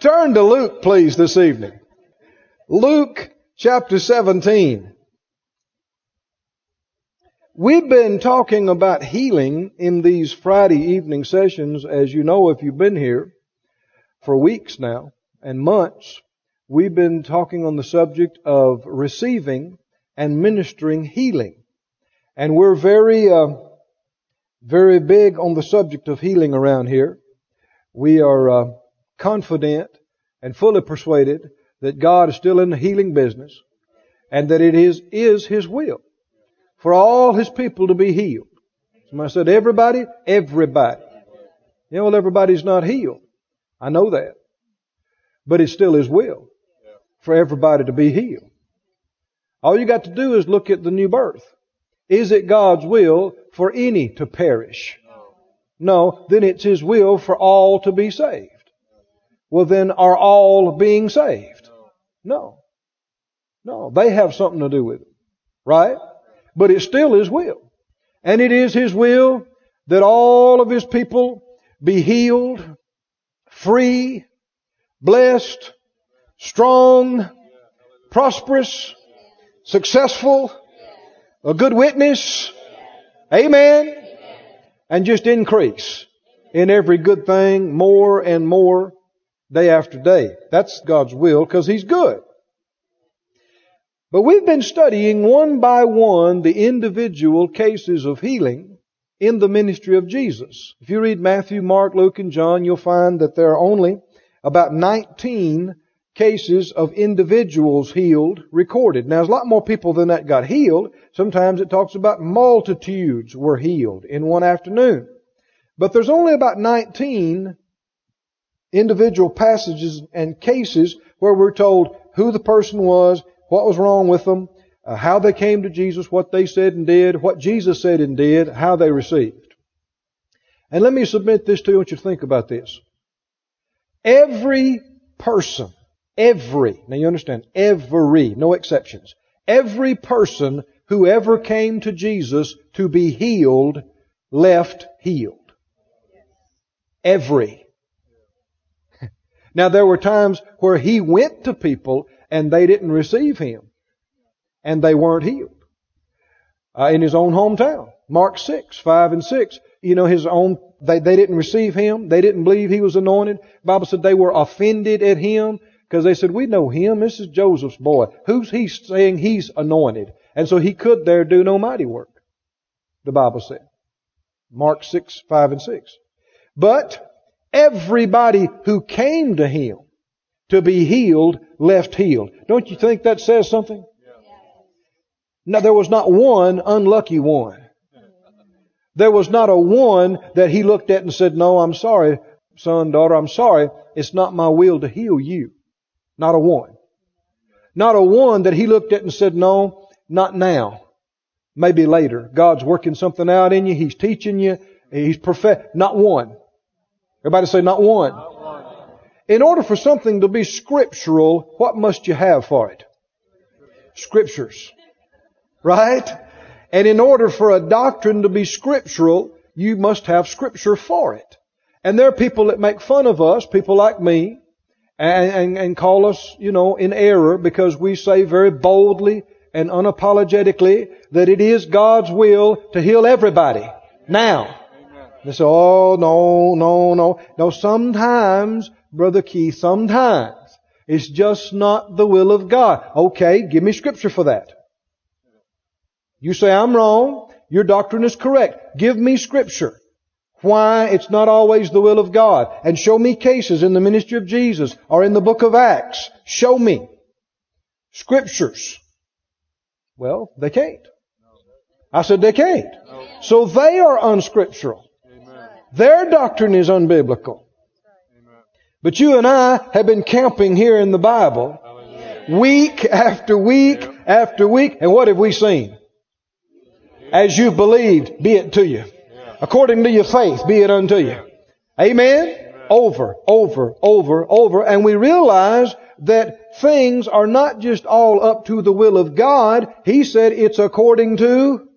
Turn to Luke, please, this evening. Luke chapter 17. We've been talking about healing in these Friday evening sessions, as you know if you've been here for weeks now and months. We've been talking on the subject of receiving and ministering healing. And we're very, uh, very big on the subject of healing around here. We are uh, confident and fully persuaded that God is still in the healing business and that it is, is His will for all His people to be healed. Somebody said, everybody? Everybody. Know, well, everybody's not healed. I know that. But it's still His will for everybody to be healed. All you got to do is look at the new birth. Is it God's will for any to perish? No, then it's His will for all to be saved. Well, then are all being saved? No. No, they have something to do with it. Right? But it still His will. And it is His will that all of His people be healed, free, blessed, strong, prosperous, successful, a good witness. Amen. And just increase in every good thing more and more day after day. That's God's will because He's good. But we've been studying one by one the individual cases of healing in the ministry of Jesus. If you read Matthew, Mark, Luke, and John, you'll find that there are only about 19 cases of individuals healed recorded. Now, there's a lot more people than that got healed. Sometimes it talks about multitudes were healed in one afternoon. But there's only about 19 individual passages and cases where we're told who the person was, what was wrong with them, uh, how they came to Jesus, what they said and did, what Jesus said and did, how they received. And let me submit this to you. I want you to think about this. Every person, every, now you understand, every, no exceptions, every person who ever came to Jesus to be healed left healed. Every. Now there were times where he went to people and they didn't receive him. And they weren't healed. Uh, in his own hometown. Mark 6, 5 and 6. You know, his own, they, they didn't receive him. They didn't believe he was anointed. Bible said they were offended at him because they said, we know him. This is Joseph's boy. Who's he saying he's anointed? And so he could there do no mighty work. The Bible said. Mark 6, 5 and 6. But Everybody who came to him to be healed left healed. Don't you think that says something? Now there was not one unlucky one. There was not a one that he looked at and said, no, I'm sorry, son, daughter, I'm sorry. It's not my will to heal you. Not a one. Not a one that he looked at and said, no, not now. Maybe later. God's working something out in you. He's teaching you. He's perfect. Not one. Everybody say not one. not one. In order for something to be scriptural, what must you have for it? Scriptures. Right? And in order for a doctrine to be scriptural, you must have scripture for it. And there are people that make fun of us, people like me, and, and, and call us, you know, in error because we say very boldly and unapologetically that it is God's will to heal everybody. Now. They say, oh, no, no, no. No, sometimes, Brother Keith, sometimes it's just not the will of God. Okay, give me scripture for that. You say I'm wrong. Your doctrine is correct. Give me scripture. Why it's not always the will of God. And show me cases in the ministry of Jesus or in the book of Acts. Show me. Scriptures. Well, they can't. I said they can't. So they are unscriptural. Their doctrine is unbiblical. But you and I have been camping here in the Bible week after week after week. And what have we seen? As you believed, be it to you. According to your faith, be it unto you. Amen? Over, over, over, over. And we realize that things are not just all up to the will of God. He said it's according to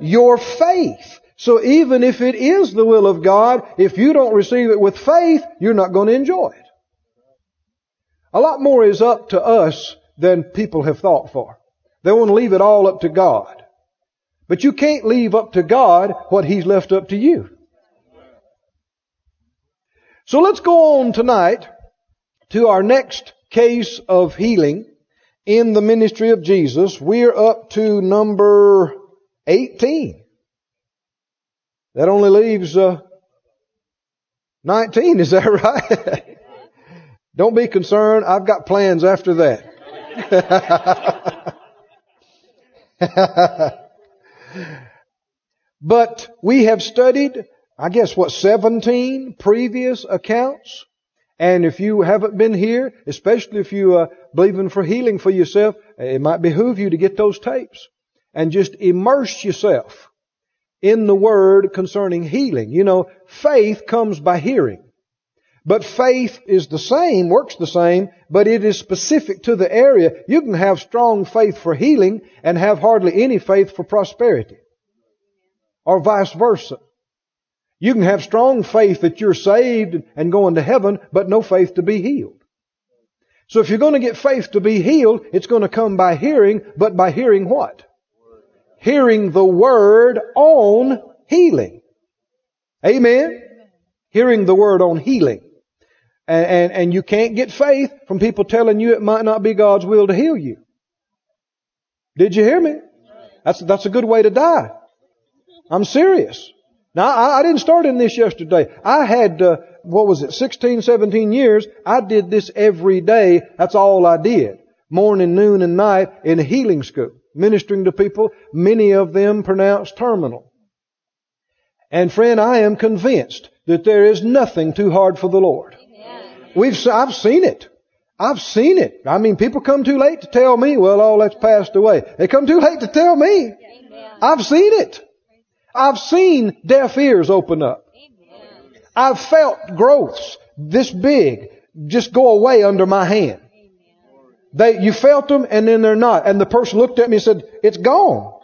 your faith. So even if it is the will of God, if you don't receive it with faith, you're not going to enjoy it. A lot more is up to us than people have thought for. They want to leave it all up to God. But you can't leave up to God what He's left up to you. So let's go on tonight to our next case of healing in the ministry of Jesus. We're up to number 18. That only leaves uh, 19, is that right? Don't be concerned, I've got plans after that. but we have studied, I guess, what, 17 previous accounts? And if you haven't been here, especially if you are believing for healing for yourself, it might behoove you to get those tapes and just immerse yourself in the word concerning healing. You know, faith comes by hearing. But faith is the same, works the same, but it is specific to the area. You can have strong faith for healing and have hardly any faith for prosperity. Or vice versa. You can have strong faith that you're saved and going to heaven, but no faith to be healed. So if you're going to get faith to be healed, it's going to come by hearing, but by hearing what? Hearing the word on healing. Amen? Hearing the word on healing. And, and, and you can't get faith from people telling you it might not be God's will to heal you. Did you hear me? That's, that's a good way to die. I'm serious. Now, I, I didn't start in this yesterday. I had, uh, what was it, 16, 17 years. I did this every day. That's all I did. Morning, noon, and night in healing school. Ministering to people, many of them pronounced terminal. And friend, I am convinced that there is nothing too hard for the Lord. We've, I've seen it. I've seen it. I mean, people come too late to tell me, well, all that's passed away. They come too late to tell me. I've seen it. I've seen deaf ears open up. I've felt growths this big just go away under my hand. They, you felt them and then they're not. And the person looked at me and said, it's gone.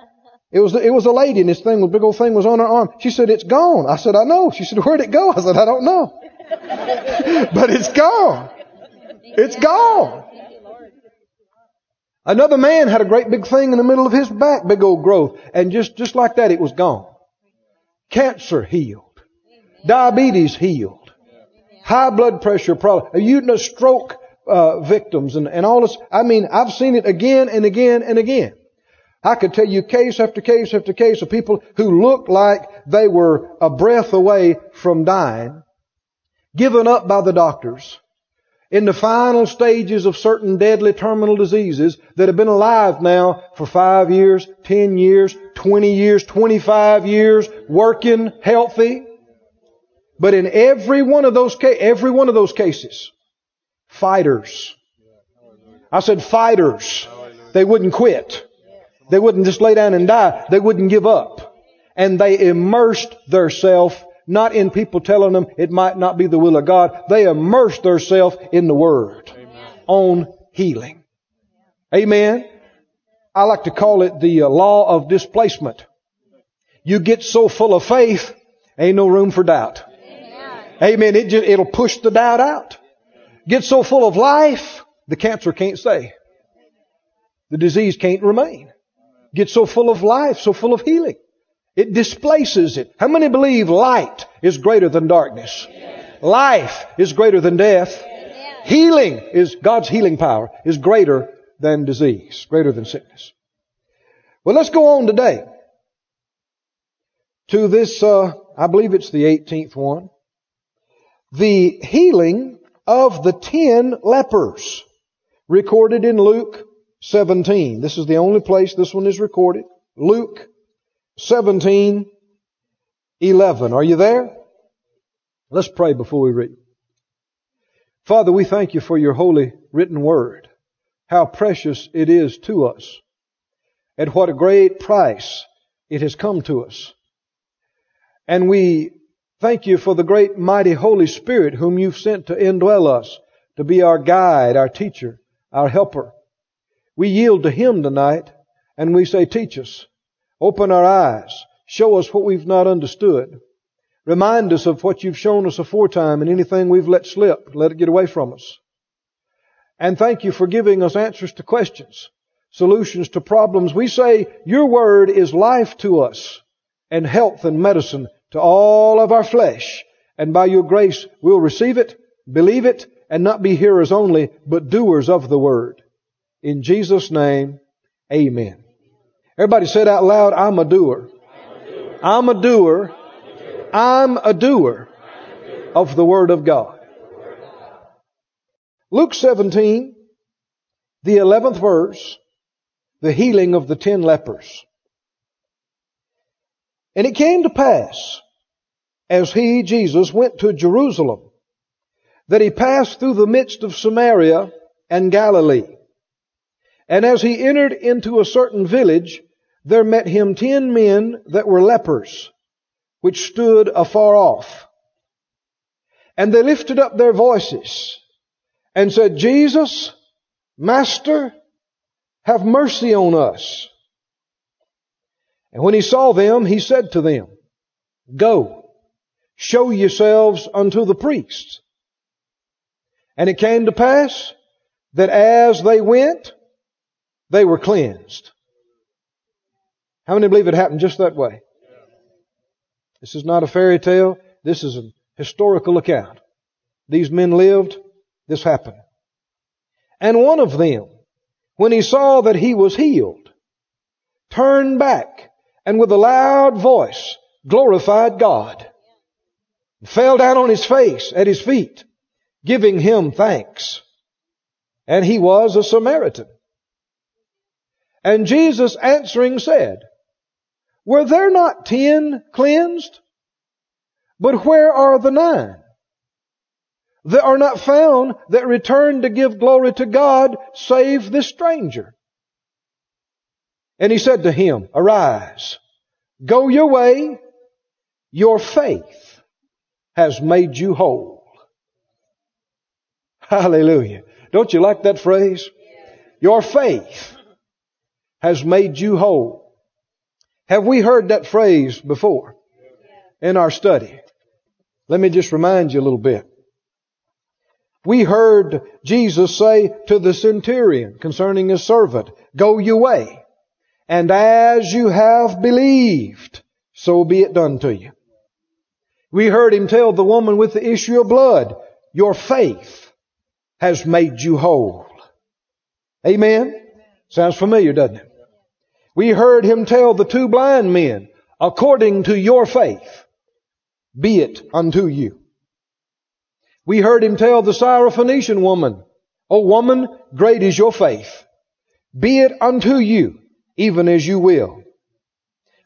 It was, it was a lady and this thing, the big old thing was on her arm. She said, it's gone. I said, I know. She said, where'd it go? I said, I don't know. but it's gone. It's gone. Another man had a great big thing in the middle of his back, big old growth. And just, just like that, it was gone. Cancer healed. Diabetes healed. High blood pressure problem. You know, stroke uh, victims and, and all this. I mean, I've seen it again and again and again. I could tell you case after case after case of people who looked like they were a breath away from dying given up by the doctors in the final stages of certain deadly terminal diseases that have been alive now for five years, ten years, twenty years, twenty-five years, working, healthy. But in every one of those every one of those cases, fighters. I said fighters. They wouldn't quit. They wouldn't just lay down and die. They wouldn't give up. And they immersed themselves not in people telling them it might not be the will of God. They immersed themselves in the Word Amen. on healing. Amen. I like to call it the uh, law of displacement. You get so full of faith, ain't no room for doubt. Amen. Amen. It just, it'll push the doubt out. Get so full of life, the cancer can't stay. The disease can't remain. Get so full of life, so full of healing. It displaces it. How many believe light is greater than darkness? Life is greater than death. Healing is, God's healing power is greater than disease, greater than sickness. Well, let's go on today to this, uh, I believe it's the 18th one. The healing of the ten lepers recorded in Luke 17. This is the only place this one is recorded. Luke 17, 11. Are you there? Let's pray before we read. Father, we thank you for your holy written word. How precious it is to us. At what a great price it has come to us. And we thank you for the great mighty Holy Spirit whom you've sent to indwell us, to be our guide, our teacher, our helper. We yield to Him tonight and we say, teach us. Open our eyes. Show us what we've not understood. Remind us of what you've shown us aforetime and anything we've let slip, let it get away from us. And thank you for giving us answers to questions, solutions to problems. We say your word is life to us and health and medicine to all of our flesh. And by your grace, we'll receive it, believe it, and not be hearers only, but doers of the word. In Jesus' name, amen. Everybody said out loud, I'm a doer. I'm a doer. I'm a doer of the word of God. Luke 17, the 11th verse, the healing of the ten lepers. And it came to pass, as he, Jesus, went to Jerusalem, that he passed through the midst of Samaria and Galilee. And as he entered into a certain village, there met him ten men that were lepers, which stood afar off. And they lifted up their voices and said, Jesus, Master, have mercy on us. And when he saw them, he said to them, Go, show yourselves unto the priests. And it came to pass that as they went, they were cleansed. How many believe it happened just that way? This is not a fairy tale. This is a historical account. These men lived. This happened. And one of them, when he saw that he was healed, turned back and with a loud voice glorified God. Fell down on his face at his feet, giving him thanks. And he was a Samaritan. And Jesus answering said, Were there not ten cleansed? But where are the nine? There are not found that return to give glory to God save this stranger. And he said to him, Arise, go your way, your faith has made you whole. Hallelujah. Don't you like that phrase? Your faith has made you whole. Have we heard that phrase before in our study? Let me just remind you a little bit. We heard Jesus say to the centurion concerning his servant, Go your way, and as you have believed, so be it done to you. We heard him tell the woman with the issue of blood, Your faith has made you whole. Amen? Sounds familiar, doesn't it? We heard him tell the two blind men, according to your faith, be it unto you. We heard him tell the Syrophoenician woman, O woman, great is your faith. Be it unto you, even as you will.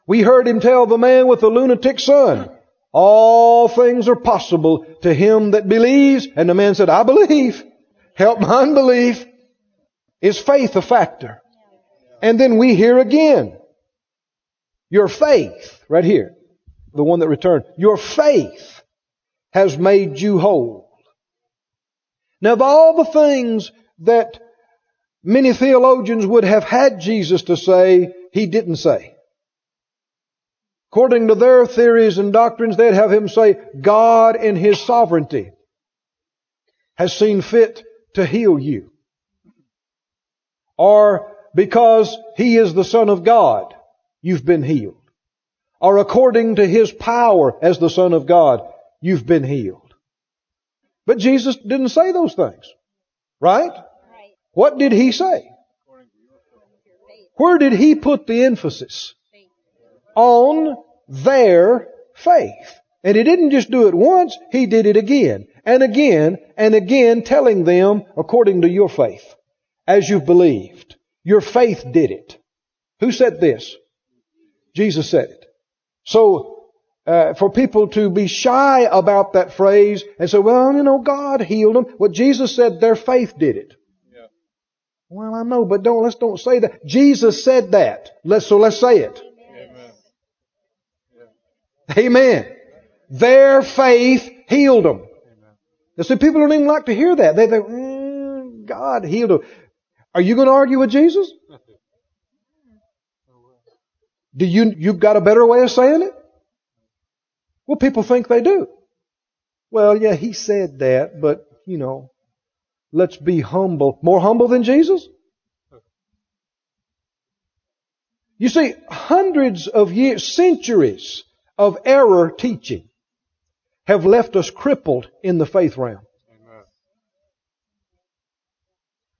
We heard him tell the man with the lunatic son, all things are possible to him that believes. And the man said, I believe. Help my unbelief. Is faith a factor? And then we hear again, your faith, right here, the one that returned, your faith has made you whole. Now of all the things that many theologians would have had Jesus to say, he didn't say. According to their theories and doctrines, they'd have him say, God in His sovereignty has seen fit to heal you. Or because He is the Son of God, you've been healed. Or according to His power as the Son of God, you've been healed. But Jesus didn't say those things. Right? What did He say? Where did He put the emphasis? On their faith. And He didn't just do it once, He did it again and again and again telling them according to your faith. As you've believed. Your faith did it. Who said this? Jesus said it. So, uh, for people to be shy about that phrase and say, well, you know, God healed them. What Jesus said, their faith did it. Well, I know, but don't, let's don't say that. Jesus said that. Let's, so let's say it. Amen. Amen. Their faith healed them. Amen. see, people don't even like to hear that. They think, mm, God healed them. Are you going to argue with Jesus? Do you, you've got a better way of saying it? Well, people think they do. Well, yeah, he said that, but, you know, Let's be humble. More humble than Jesus? You see, hundreds of years, centuries of error teaching have left us crippled in the faith realm.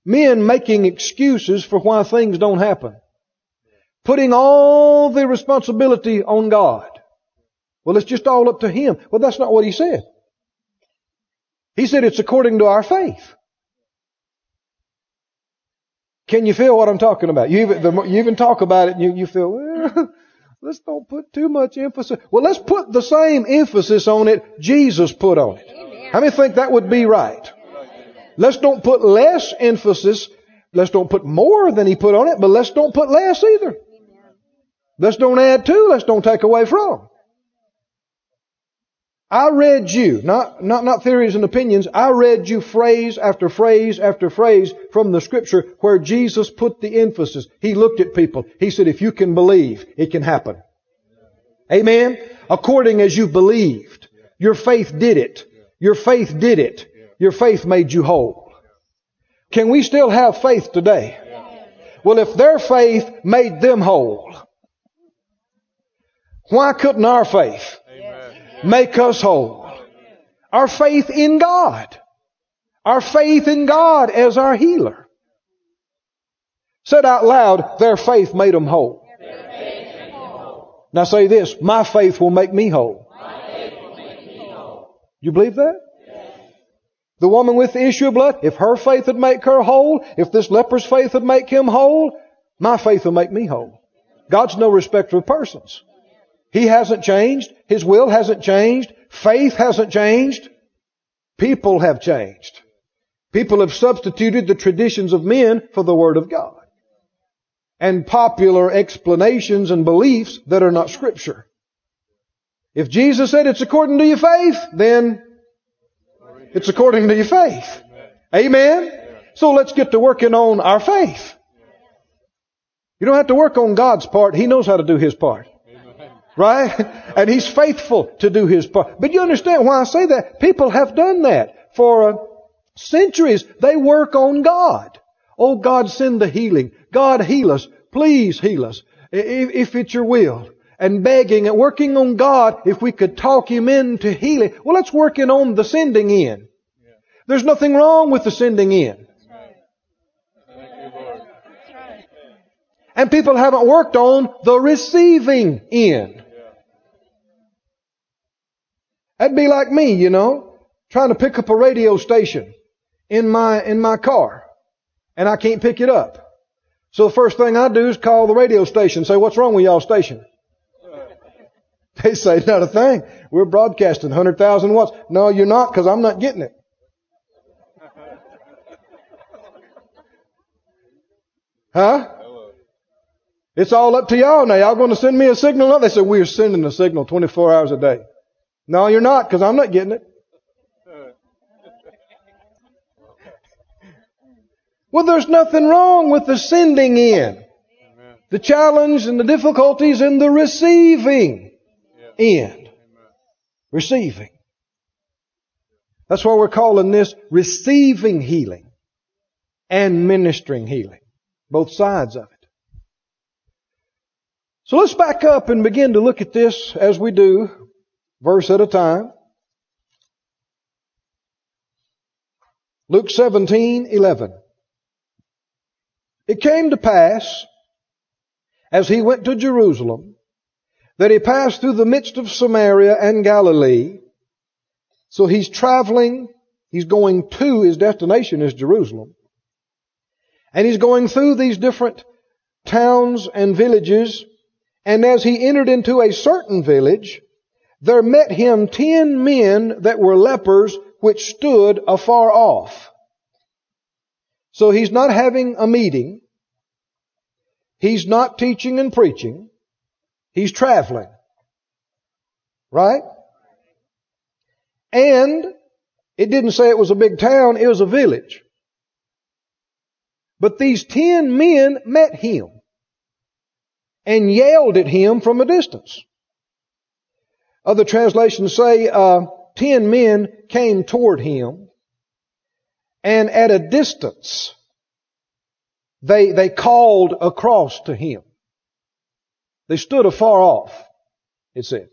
Men making excuses for why things don't happen. Putting all the responsibility on God. Well, it's just all up to Him. Well, that's not what He said. He said it's according to our faith. Can you feel what I'm talking about? You even, the, you even talk about it and you, you feel, well, let's don't put too much emphasis. Well, let's put the same emphasis on it Jesus put on it. How many think that would be right? Let's don't put less emphasis. Let's don't put more than he put on it, but let's don't put less either. Let's don't add to. Let's don't take away from. I read you, not, not, not theories and opinions, I read you phrase after phrase after phrase from the scripture where Jesus put the emphasis. He looked at people. He said, if you can believe, it can happen. Amen? According as you believed. Your faith did it. Your faith did it. Your faith made you whole. Can we still have faith today? Well, if their faith made them whole, why couldn't our faith make us whole? Our faith in God. Our faith in God as our healer. Said out loud, their faith made them whole. Now say this, my faith will make me whole. You believe that? The woman with the issue of blood, if her faith would make her whole, if this leper's faith would make him whole, my faith will make me whole. God's no respecter of persons. He hasn't changed. His will hasn't changed. Faith hasn't changed. People have changed. People have substituted the traditions of men for the Word of God. And popular explanations and beliefs that are not Scripture. If Jesus said it's according to your faith, then it's according to your faith. Amen? So let's get to working on our faith. You don't have to work on God's part. He knows how to do His part. Right? And He's faithful to do His part. But you understand why I say that? People have done that for uh, centuries. They work on God. Oh God, send the healing. God, heal us. Please heal us. If, if it's your will and begging and working on God if we could talk Him into healing. Well, that's working on the sending in. There's nothing wrong with the sending in. And people haven't worked on the receiving in. That'd be like me, you know, trying to pick up a radio station in my, in my car. And I can't pick it up. So the first thing I do is call the radio station and say, what's wrong with y'all station? They say, not a thing. We're broadcasting 100,000 watts. No, you're not because I'm not getting it. Huh? It's all up to y'all now. Y'all going to send me a signal? They said, we're sending a signal 24 hours a day. No, you're not because I'm not getting it. Well, there's nothing wrong with the sending in. The challenge and the difficulties in the receiving end. Receiving. That's why we're calling this receiving healing and ministering healing. Both sides of it. So let's back up and begin to look at this as we do, verse at a time. Luke 17, 11. It came to pass, as he went to Jerusalem, that he passed through the midst of Samaria and Galilee. So he's traveling, he's going to, his destination is Jerusalem. And he's going through these different towns and villages. And as he entered into a certain village, there met him ten men that were lepers which stood afar off. So he's not having a meeting. He's not teaching and preaching. He's traveling. Right? And it didn't say it was a big town, it was a village. But these ten men met him and yelled at him from a distance. Other translations say uh, ten men came toward him And at a distance, they, they called across to him. They stood afar off, it said.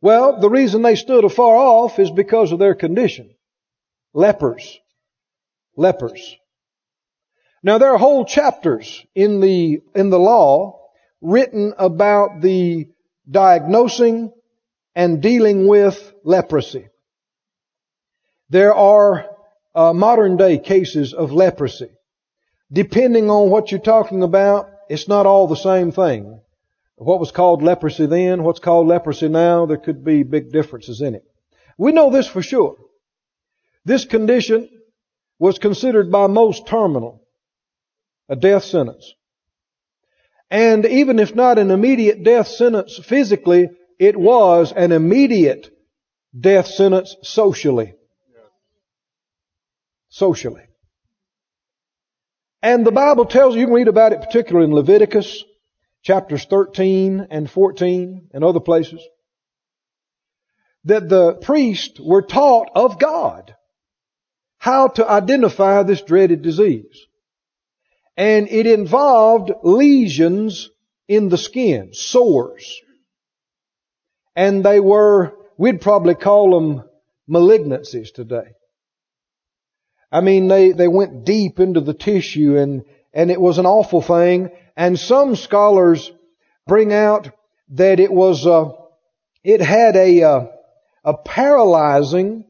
Well, the reason they stood afar off is because of their condition. Lepers. Lepers. Now there are whole chapters in the, in the law written about the diagnosing and dealing with leprosy. There are uh, modern day cases of leprosy. Depending on what you're talking about, it's not all the same thing. What was called leprosy then, what's called leprosy now, there could be big differences in it. We know this for sure. This condition was considered by most terminal, a death sentence. And even if not an immediate death sentence physically, it was an immediate death sentence socially. Socially. And the Bible tells you, you can read about it particularly in Leviticus, chapters 13 and 14 and other places, that the priests were taught of God how to identify this dreaded disease. And it involved lesions in the skin, sores. And they were, we'd probably call them malignancies today. I mean, they, they went deep into the tissue and, and it was an awful thing. And some scholars bring out that it was, uh, it had a, uh, a paralyzing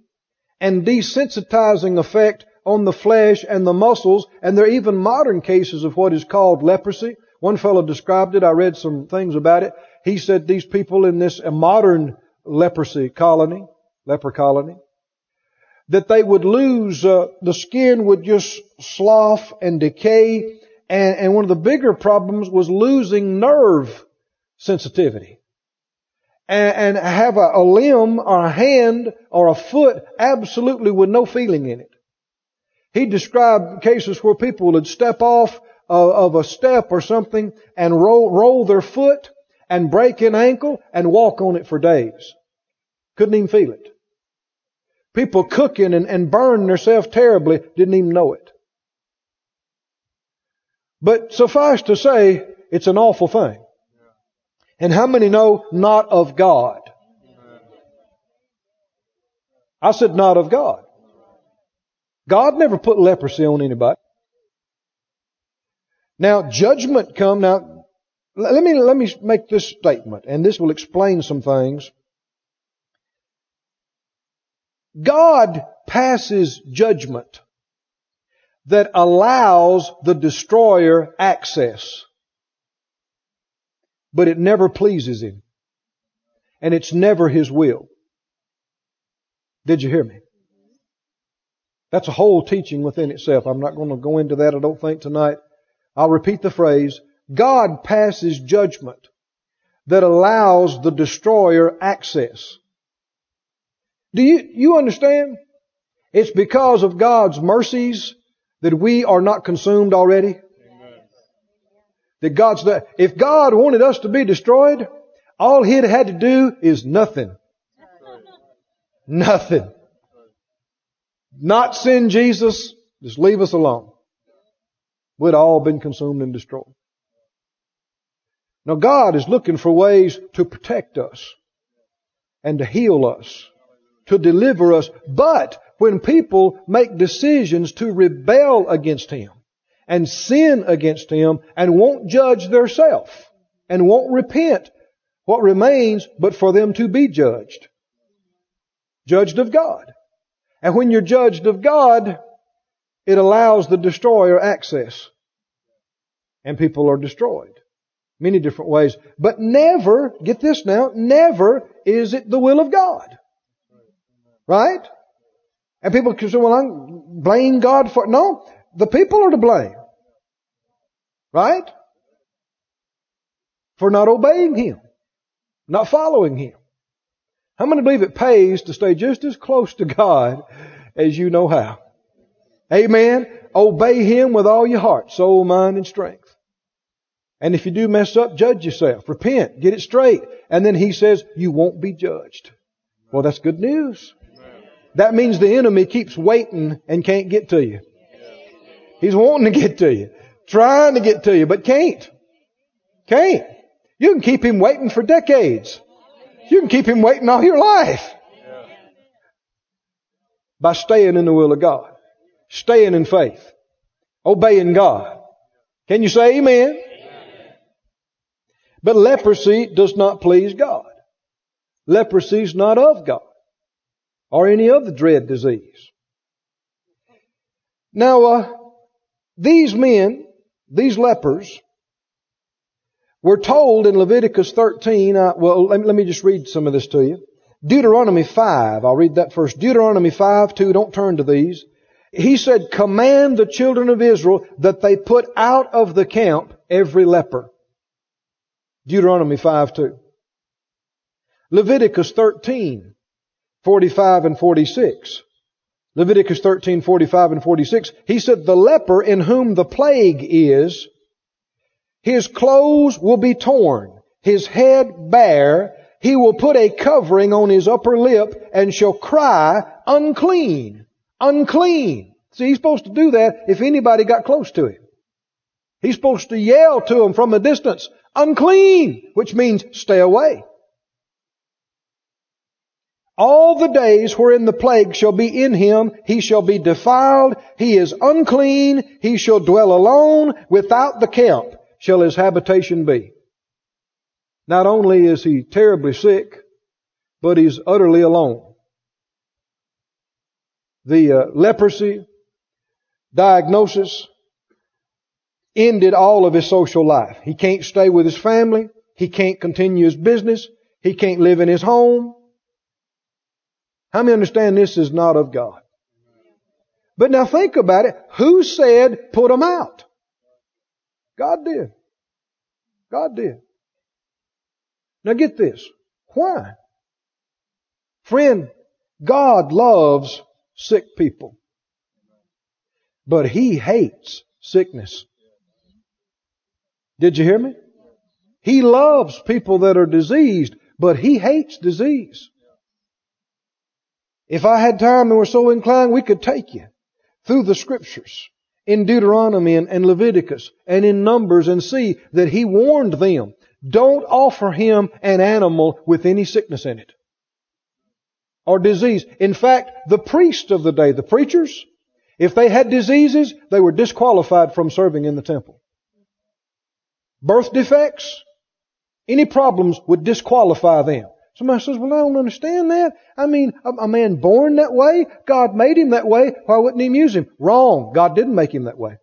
and desensitizing effect on the flesh and the muscles. And there are even modern cases of what is called leprosy. One fellow described it. I read some things about it. He said these people in this modern leprosy colony, leper colony, that they would lose, uh, the skin would just slough and decay and, and one of the bigger problems was losing nerve sensitivity. And, have a, a limb or a hand or a foot absolutely with no feeling in it. He described cases where people would step off of, a step or something and roll, roll their foot and break an ankle and walk on it for days. Couldn't even feel it. People cooking and, and burning themselves terribly didn't even know it. But suffice to say, it's an awful thing. And how many know not of God? I said not of God. God never put leprosy on anybody. Now judgment come, now let me, let me make this statement and this will explain some things. God passes judgment that allows the destroyer access. But it never pleases him. And it's never his will. Did you hear me? That's a whole teaching within itself. I'm not going to go into that, I don't think, tonight. I'll repeat the phrase. God passes judgment that allows the destroyer access. Do you, you understand? It's because of God's mercies that we are not consumed already? Amen. That God's the, if God wanted us to be destroyed, all He'd had to do is nothing. Nothing. Not send Jesus, just leave us alone. We'd all been consumed and destroyed. Now God is looking for ways to protect us and to heal us, to deliver us, but when people make decisions to rebel against Him and sin against Him and won't judge theirself and won't repent, what remains but for them to be judged? Judged of God. And when you're judged of God, it allows the destroyer access. And people are destroyed. Many different ways. But never, get this now, never is it the will of God. Right? And people can say, well, I'm blame God for, no, the people are to blame. Right? For not obeying Him. Not following Him. How many believe it pays to stay just as close to God as you know how? Amen. Obey Him with all your heart, soul, mind, and strength. And if you do mess up, judge yourself. Repent. Get it straight. And then He says, you won't be judged. Well, that's good news. That means the enemy keeps waiting and can't get to you. He's wanting to get to you. Trying to get to you, but can't. Can't. You can keep him waiting for decades. You can keep him waiting all your life. By staying in the will of God. Staying in faith. Obeying God. Can you say amen? But leprosy does not please God. Leprosy is not of God. Or any other dread disease. Now, uh, these men, these lepers, were told in Leviticus 13, uh, well, let let me just read some of this to you. Deuteronomy 5, I'll read that first. Deuteronomy 5, 2, don't turn to these. He said, command the children of Israel that they put out of the camp every leper. Deuteronomy 5, 2. Leviticus 13, 45 and 46. Leviticus 13, 45 and 46. He said, the leper in whom the plague is, his clothes will be torn, his head bare, he will put a covering on his upper lip and shall cry, unclean, unclean. See, he's supposed to do that if anybody got close to him. He's supposed to yell to him from a distance, unclean, which means stay away. All the days wherein the plague shall be in him, he shall be defiled, he is unclean, he shall dwell alone, without the camp shall his habitation be. Not only is he terribly sick, but he's utterly alone. The uh, leprosy diagnosis ended all of his social life. He can't stay with his family. He can't continue his business. He can't live in his home. How many understand this is not of God? But now think about it. Who said put them out? God did. God did. Now get this. Why? Friend, God loves sick people. But He hates sickness. Did you hear me? He loves people that are diseased, but He hates disease. If I had time and were so inclined, we could take you through the scriptures in Deuteronomy and, and, Leviticus and in Numbers and see that he warned them, don't offer him an animal with any sickness in it or disease. In fact, the priests of the day, the preachers, if they had diseases, they were disqualified from serving in the temple. Birth defects, any problems would disqualify them. Somebody says, well, I don't understand that. I mean, a, a, man born that way, God made him that way, why wouldn't he use him? Wrong. God didn't make him that way.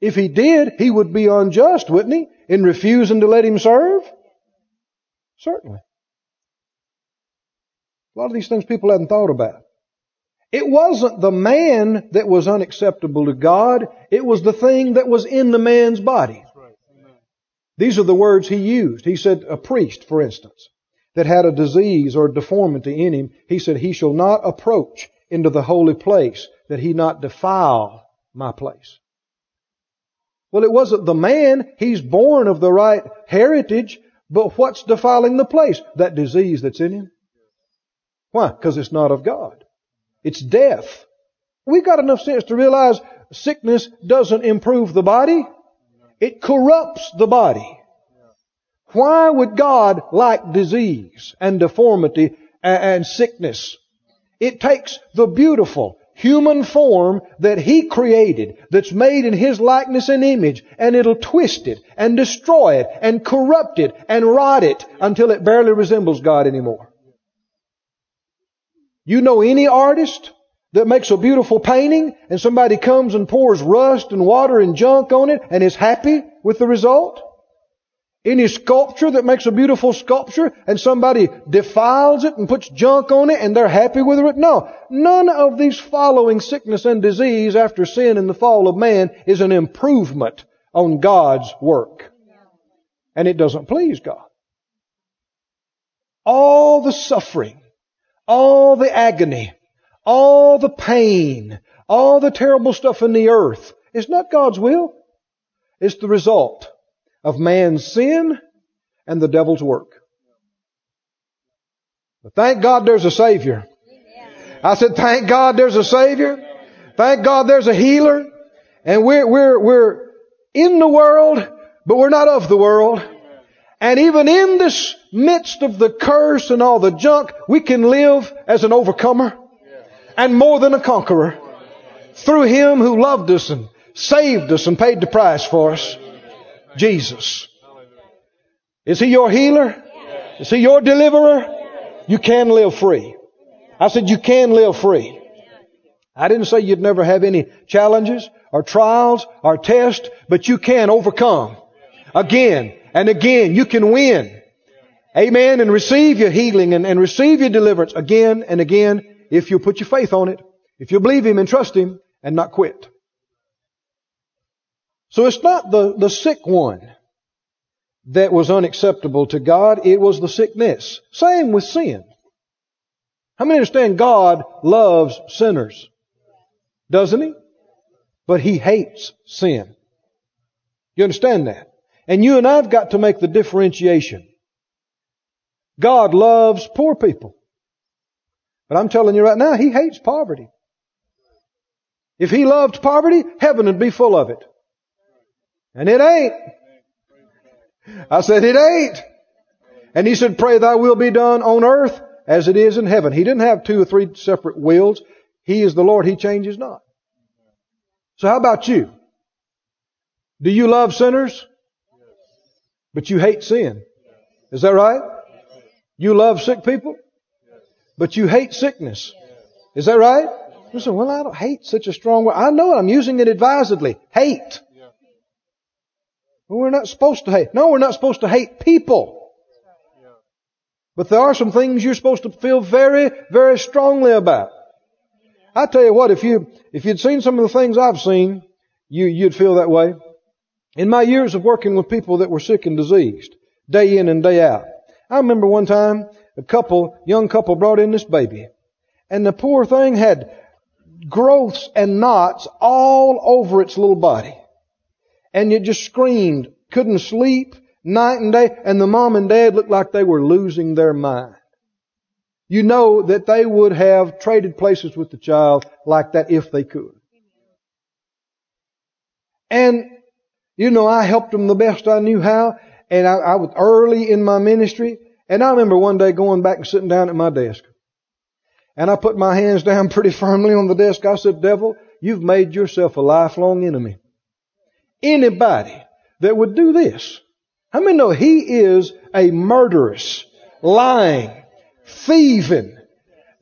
If he did, he would be unjust, wouldn't he? In refusing to let him serve? Certainly. A lot of these things people hadn't thought about. It wasn't the man that was unacceptable to God. It was the thing that was in the man's body. These are the words he used. He said, a priest, for instance, that had a disease or deformity in him, he said, he shall not approach into the holy place that he not defile my place. Well, it wasn't the man. He's born of the right heritage, but what's defiling the place? That disease that's in him. Why? Because it's not of God. It's death. We've got enough sense to realize sickness doesn't improve the body. It corrupts the body. Why would God like disease and deformity and sickness? It takes the beautiful human form that He created, that's made in His likeness and image, and it'll twist it and destroy it and corrupt it and rot it until it barely resembles God anymore. You know any artist that makes a beautiful painting and somebody comes and pours rust and water and junk on it and is happy with the result? Any sculpture that makes a beautiful sculpture and somebody defiles it and puts junk on it and they're happy with it? No. None of these following sickness and disease after sin and the fall of man is an improvement on God's work. And it doesn't please God. All the suffering, all the agony, all the pain, all the terrible stuff in the earth is not God's will. It's the result of man's sin and the devil's work. But thank God there's a Savior. I said, thank God there's a Savior. Thank God there's a healer. And we're, we're, we're in the world, but we're not of the world. And even in this midst of the curse and all the junk, we can live as an overcomer and more than a conqueror through Him who loved us and saved us and paid the price for us. Jesus. Is He your healer? Is He your deliverer? You can live free. I said you can live free. I didn't say you'd never have any challenges or trials or tests, but you can overcome. Again and again, you can win. Amen. And receive your healing and, and receive your deliverance again and again if you put your faith on it. If you believe Him and trust Him and not quit. So it's not the, the sick one that was unacceptable to God. It was the sickness. Same with sin. How many understand God loves sinners? Doesn't He? But He hates sin. You understand that? And you and I've got to make the differentiation. God loves poor people. But I'm telling you right now, He hates poverty. If He loved poverty, heaven would be full of it. And it ain't. I said, it ain't. And He said, pray thy will be done on earth as it is in heaven. He didn't have two or three separate wills. He is the Lord. He changes not. So how about you? Do you love sinners? But you hate sin. Is that right? You love sick people? But you hate sickness. Is that right? Say, well, I don't hate such a strong word. I know it. I'm using it advisedly. Hate. We're not supposed to hate. No, we're not supposed to hate people. But there are some things you're supposed to feel very, very strongly about. I tell you what, if you, if you'd seen some of the things I've seen, you, you'd feel that way. In my years of working with people that were sick and diseased, day in and day out, I remember one time a couple, young couple brought in this baby. And the poor thing had growths and knots all over its little body. And it just screamed, couldn't sleep night and day, and the mom and dad looked like they were losing their mind. You know that they would have traded places with the child like that if they could. And, you know, I helped them the best I knew how, and I, I was early in my ministry, and I remember one day going back and sitting down at my desk. And I put my hands down pretty firmly on the desk. I said, devil, you've made yourself a lifelong enemy. Anybody that would do this, how many know he is a murderous, lying, thieving?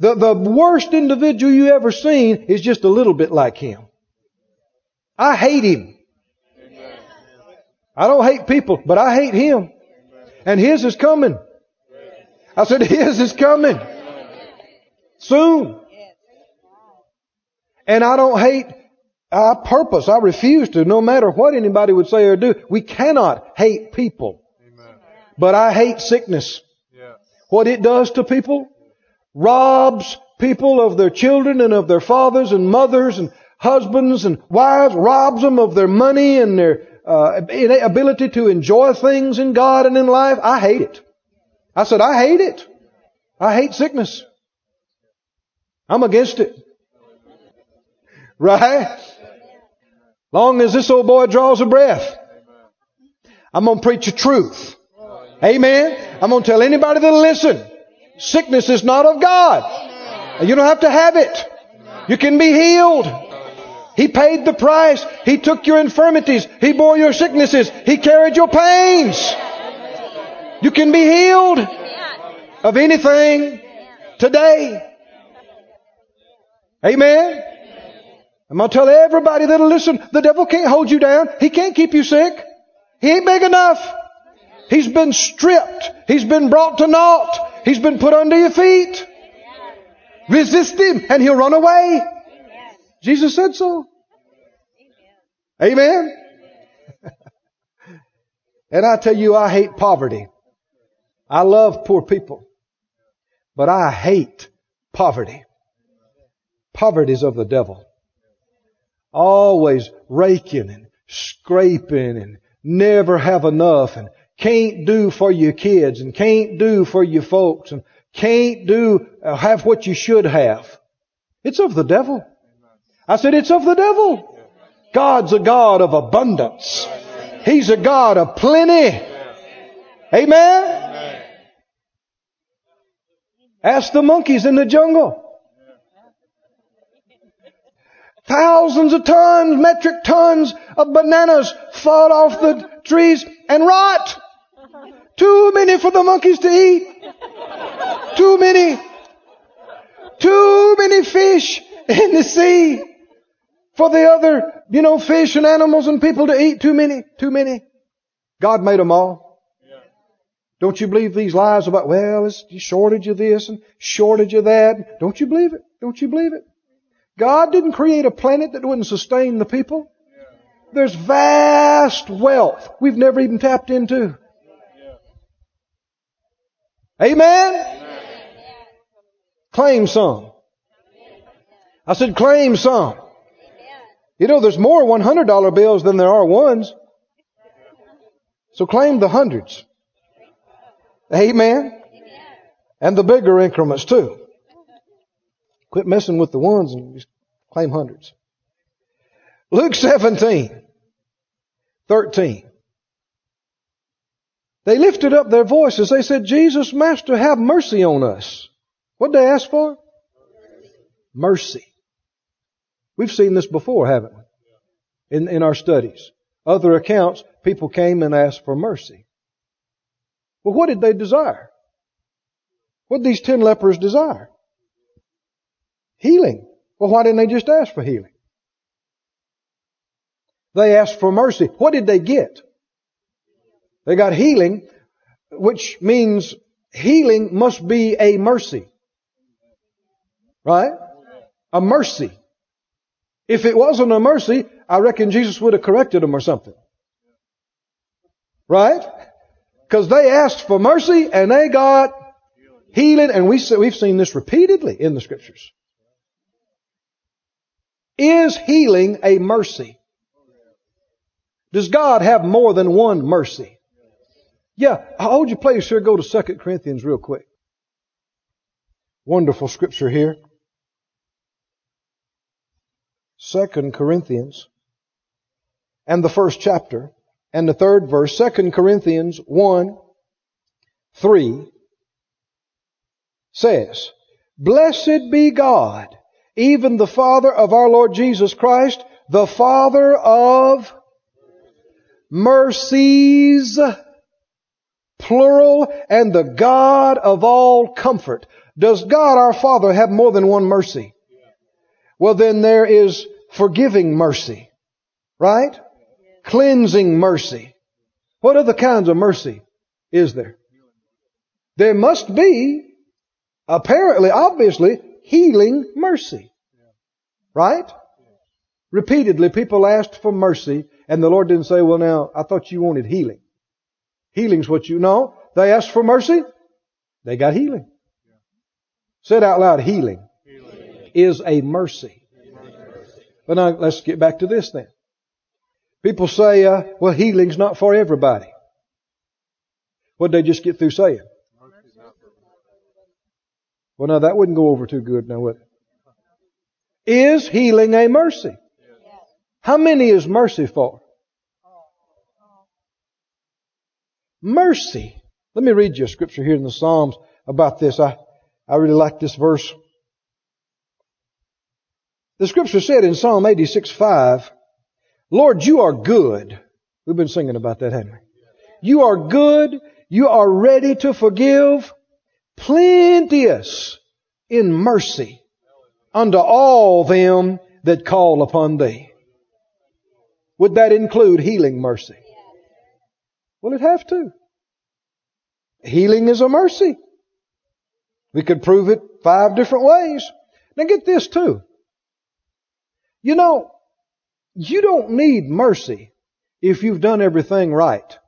The, the worst individual you ever seen is just a little bit like him. I hate him. I don't hate people, but I hate him. And his is coming. I said, his is coming. Soon. And I don't hate, I purpose, I refuse to, no matter what anybody would say or do. We cannot hate people. But I hate sickness. What it does to people robs people of their children and of their fathers and mothers and husbands and wives, robs them of their money and their uh, ability to enjoy things in God and in life. I hate it. I said, I hate it. I hate sickness. I'm against it. Right? Long as this old boy draws a breath, I'm going to preach the truth. Amen. I'm going to tell anybody that'll listen. Sickness is not of God. You don't have to have it. You can be healed. He paid the price. He took your infirmities. He bore your sicknesses. He carried your pains. You can be healed of anything today. Amen. I'm going to tell everybody that'll listen, the devil can't hold you down. He can't keep you sick. He ain't big enough. He's been stripped. He's been brought to naught. He's been put under your feet. Resist him and he'll run away. Jesus said so. Amen. and I tell you, I hate poverty. I love poor people. But I hate poverty. Poverty is of the devil. Always raking and scraping and never have enough and can't do for your kids and can't do for your folks and can't do, uh, have what you should have. It's of the devil. I said, it's of the devil. God's a God of abundance. He's a God of plenty. Amen? Ask the monkeys in the jungle. Thousands of tons, metric tons of bananas fall off the trees and rot. Too many for the monkeys to eat. Too many. Too many fish in the sea for the other, you know, fish and animals and people to eat. Too many. Too many. God made them all. Don't you believe these lies about, well, it's shortage of this and shortage of that? Don't you believe it? Don't you believe it? God didn't create a planet that wouldn't sustain the people. There's vast wealth we've never even tapped into. Amen? Claim some. I said claim some. You know, there's more $100 bills than there are ones. So claim the hundreds. Amen? And the bigger increments too. Quit messing with the ones and just claim hundreds. Luke 17, 13. They lifted up their voices. They said, Jesus, Master, have mercy on us. What they ask for? Mercy. We've seen this before, haven't we? In, in our studies. Other accounts, people came and asked for mercy. Well, what did they desire? What did these ten lepers desire? Healing. Well, why didn't they just ask for healing? They asked for mercy. What did they get? They got healing, which means healing must be a mercy. Right? A mercy. If it wasn't a mercy, I reckon Jesus would have corrected them or something. Right? Because they asked for mercy and they got healing, and we, we've seen this repeatedly in the scriptures. Is healing a mercy? Does God have more than one mercy? Yeah, hold your place here. Go to 2 Corinthians real quick. Wonderful scripture here. 2 Corinthians and the first chapter and the third verse, 2 Corinthians 1, 3 says, Blessed be God, even the Father of our Lord Jesus Christ, the Father of mercies, plural, and the God of all comfort. Does God our Father have more than one mercy? Well then there is forgiving mercy. Right? Cleansing mercy. What other kinds of mercy is there? There must be, apparently, obviously, healing mercy. Right? Repeatedly, people asked for mercy, and the Lord didn't say, well now, I thought you wanted healing. Healing's what you know. They asked for mercy, they got healing. Said out loud, healing, healing. is a mercy. But now let's get back to this then. People say, uh, well, healing's not for everybody. What did they just get through saying? Well, now that wouldn't go over too good now, would it? Is healing a mercy? How many is mercy for? Mercy. Let me read you a scripture here in the Psalms about this. I, I really like this verse. The scripture said in Psalm 86, 5, Lord, you are good. We've been singing about that, haven't we? You are good. You are ready to forgive. Plenteous in mercy unto all them that call upon thee. Would that include healing mercy? Well, it have to. Healing is a mercy. We could prove it five different ways. Now get this too. You know, you don't need mercy if you've done everything right.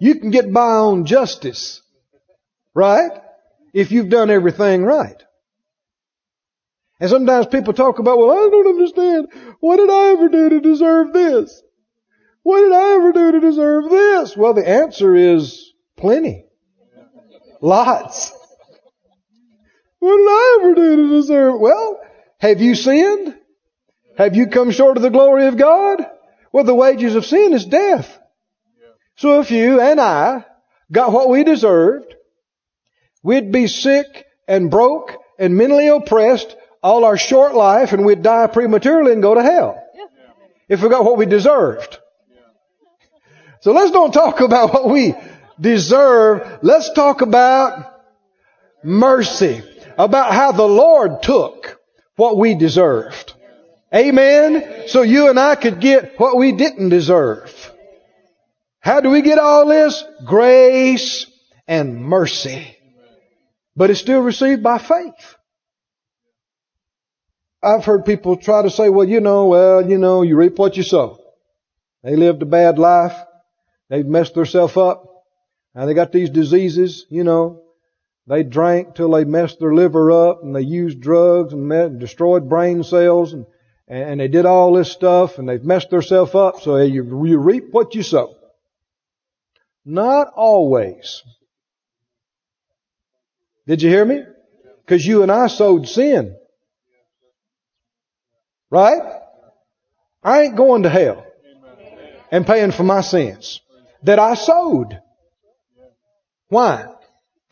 You can get by on justice, right? If you've done everything right. And sometimes people talk about, well, I don't understand. What did I ever do to deserve this? What did I ever do to deserve this? Well, the answer is plenty. Lots. What did I ever do to deserve? Well, have you sinned? Have you come short of the glory of God? Well, the wages of sin is death. So if you and I got what we deserved, we'd be sick and broke and mentally oppressed all our short life and we'd die prematurely and go to hell. If we got what we deserved. So let's don't talk about what we deserve. Let's talk about mercy. About how the Lord took what we deserved. Amen? So you and I could get what we didn't deserve. How do we get all this? Grace and mercy. But it's still received by faith. I've heard people try to say, well, you know, well, you know, you reap what you sow. They lived a bad life. They've messed themselves up. And they got these diseases, you know. They drank till they messed their liver up and they used drugs and met, destroyed brain cells and, and they did all this stuff and they've messed themselves up. So you, you reap what you sow. Not always. Did you hear me? Because you and I sowed sin. Right? I ain't going to hell and paying for my sins that I sowed. Why?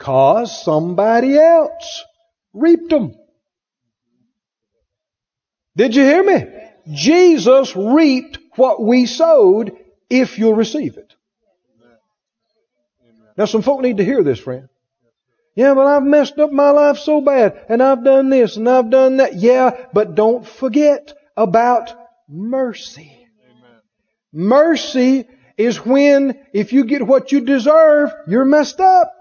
Cause somebody else reaped them. Did you hear me? Jesus reaped what we sowed if you'll receive it. Now some folk need to hear this, friend. Yeah, but I've messed up my life so bad, and I've done this, and I've done that. Yeah, but don't forget about mercy. Amen. Mercy is when, if you get what you deserve, you're messed up.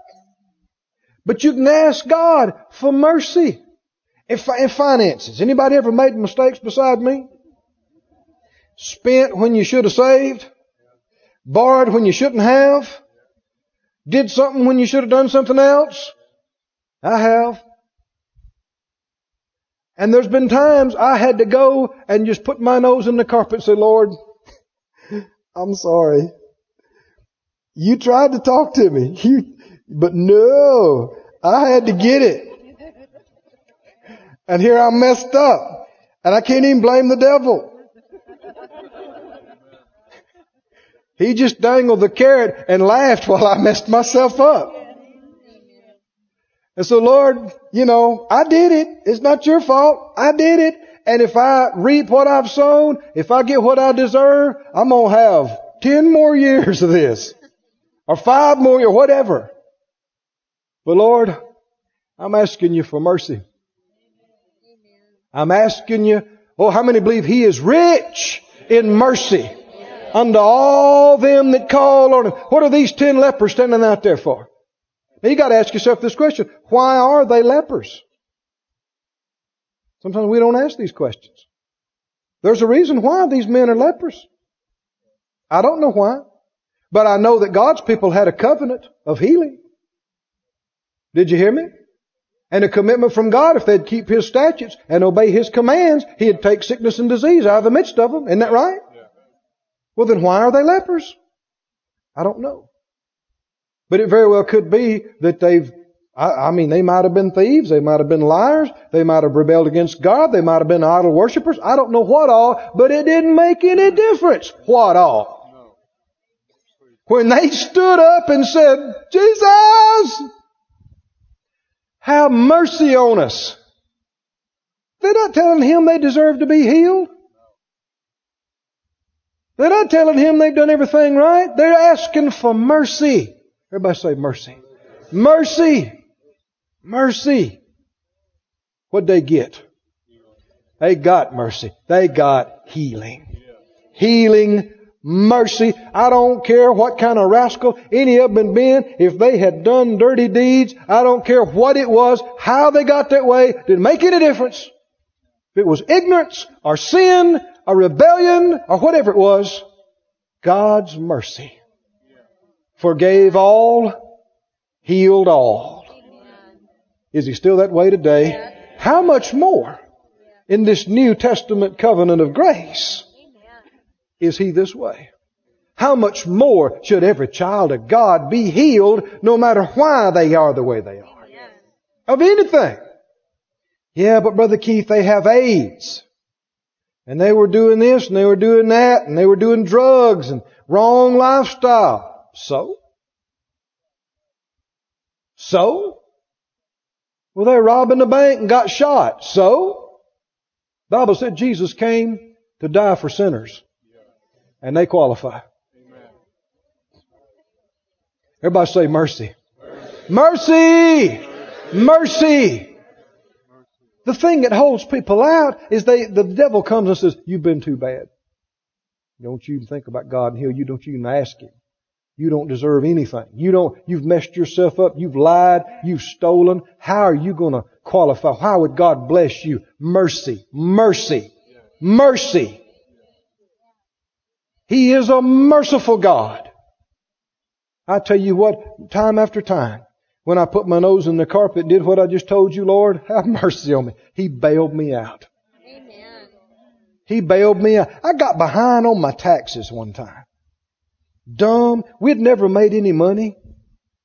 But you can ask God for mercy in finances. Anybody ever made mistakes beside me? Spent when you should have saved? Borrowed when you shouldn't have? Did something when you should have done something else? I have. And there's been times I had to go and just put my nose in the carpet and say, Lord, I'm sorry. You tried to talk to me. You, but no, I had to get it. And here I'm messed up. And I can't even blame the devil. He just dangled the carrot and laughed while I messed myself up. And so Lord, you know, I did it. It's not your fault. I did it. And if I reap what I've sown, if I get what I deserve, I'm going to have 10 more years of this. Or five more or whatever. But Lord, I'm asking you for mercy. I'm asking you, oh, how many believe He is rich in mercy unto all them that call on Him? What are these ten lepers standing out there for? Now you gotta ask yourself this question. Why are they lepers? Sometimes we don't ask these questions. There's a reason why these men are lepers. I don't know why. But I know that God's people had a covenant of healing. Did you hear me? And a commitment from God, if they'd keep His statutes and obey His commands, He'd take sickness and disease out of the midst of them. Isn't that right? Well then why are they lepers? I don't know. But it very well could be that they've, I, I, mean, they might have been thieves, they might have been liars, they might have rebelled against God, they might have been idol worshippers, I don't know what all, but it didn't make any difference what all. When they stood up and said, Jesus, have mercy on us. They're not telling him they deserve to be healed. They're not telling him they've done everything right. They're asking for mercy. Everybody say mercy. Mercy. Mercy. What'd they get? They got mercy. They got healing. Healing mercy. I don't care what kind of rascal any of them been. If they had done dirty deeds, I don't care what it was, how they got that way, didn't make any difference. If it was ignorance or sin or rebellion or whatever it was, God's mercy forgave all, healed all. Is He still that way today? How much more in this New Testament covenant of grace is He this way? how much more should every child of God be healed no matter why they are the way they are? Of anything. Yeah, but Brother Keith, they have AIDS. And they were doing this and they were doing that and they were doing drugs and wrong lifestyle. So? So? Well, they're robbing the bank and got shot. So? Bible said Jesus came to die for sinners. And they qualify. Everybody say mercy. Mercy! Mercy! The thing that holds people out is they, the devil comes and says, you've been too bad. Don't you even think about God and heal you. Don't you even ask Him. You don't deserve anything. You don't, you've messed yourself up. You've lied. You've stolen. How are you going to qualify? How would God bless you? Mercy. Mercy. Mercy. He is a merciful God. I tell you what, time after time, when I put my nose in the carpet and did what I just told you, Lord, have mercy on me. He bailed me out. Amen. He bailed me out. I got behind on my taxes one time. Dumb. We'd never made any money.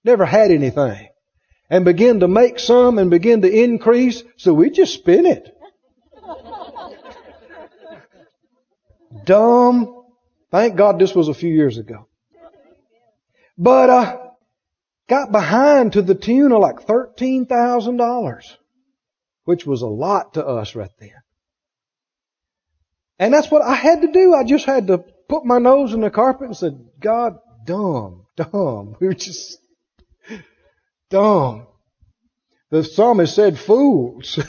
Never had anything. And begin to make some and begin to increase, so we just spent it. Dumb. Thank God this was a few years ago. But, uh, got behind to the tune of like $13,000, which was a lot to us right then. And that's what I had to do. I just had to put my nose in the carpet and said, God, dumb, dumb. We were just dumb. The psalmist said fools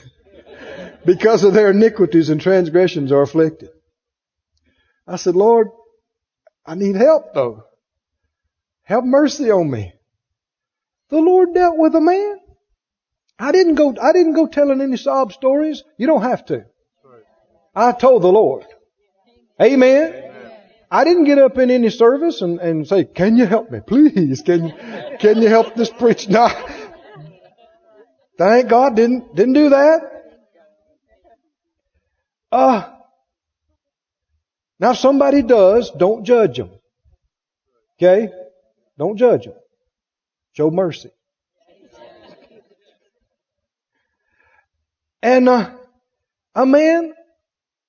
because of their iniquities and transgressions are afflicted. I said, Lord, I need help though. Have mercy on me. The Lord dealt with a man. I didn't go, I didn't go telling any sob stories. You don't have to. I told the Lord. Amen. Amen. I didn't get up in any service and, and say, can you help me? Please, can you, can you help this preach? No. Thank God didn't, didn't do that. Uh, now if somebody does, don't judge them. Okay? Don't judge them. Show mercy. And uh, a man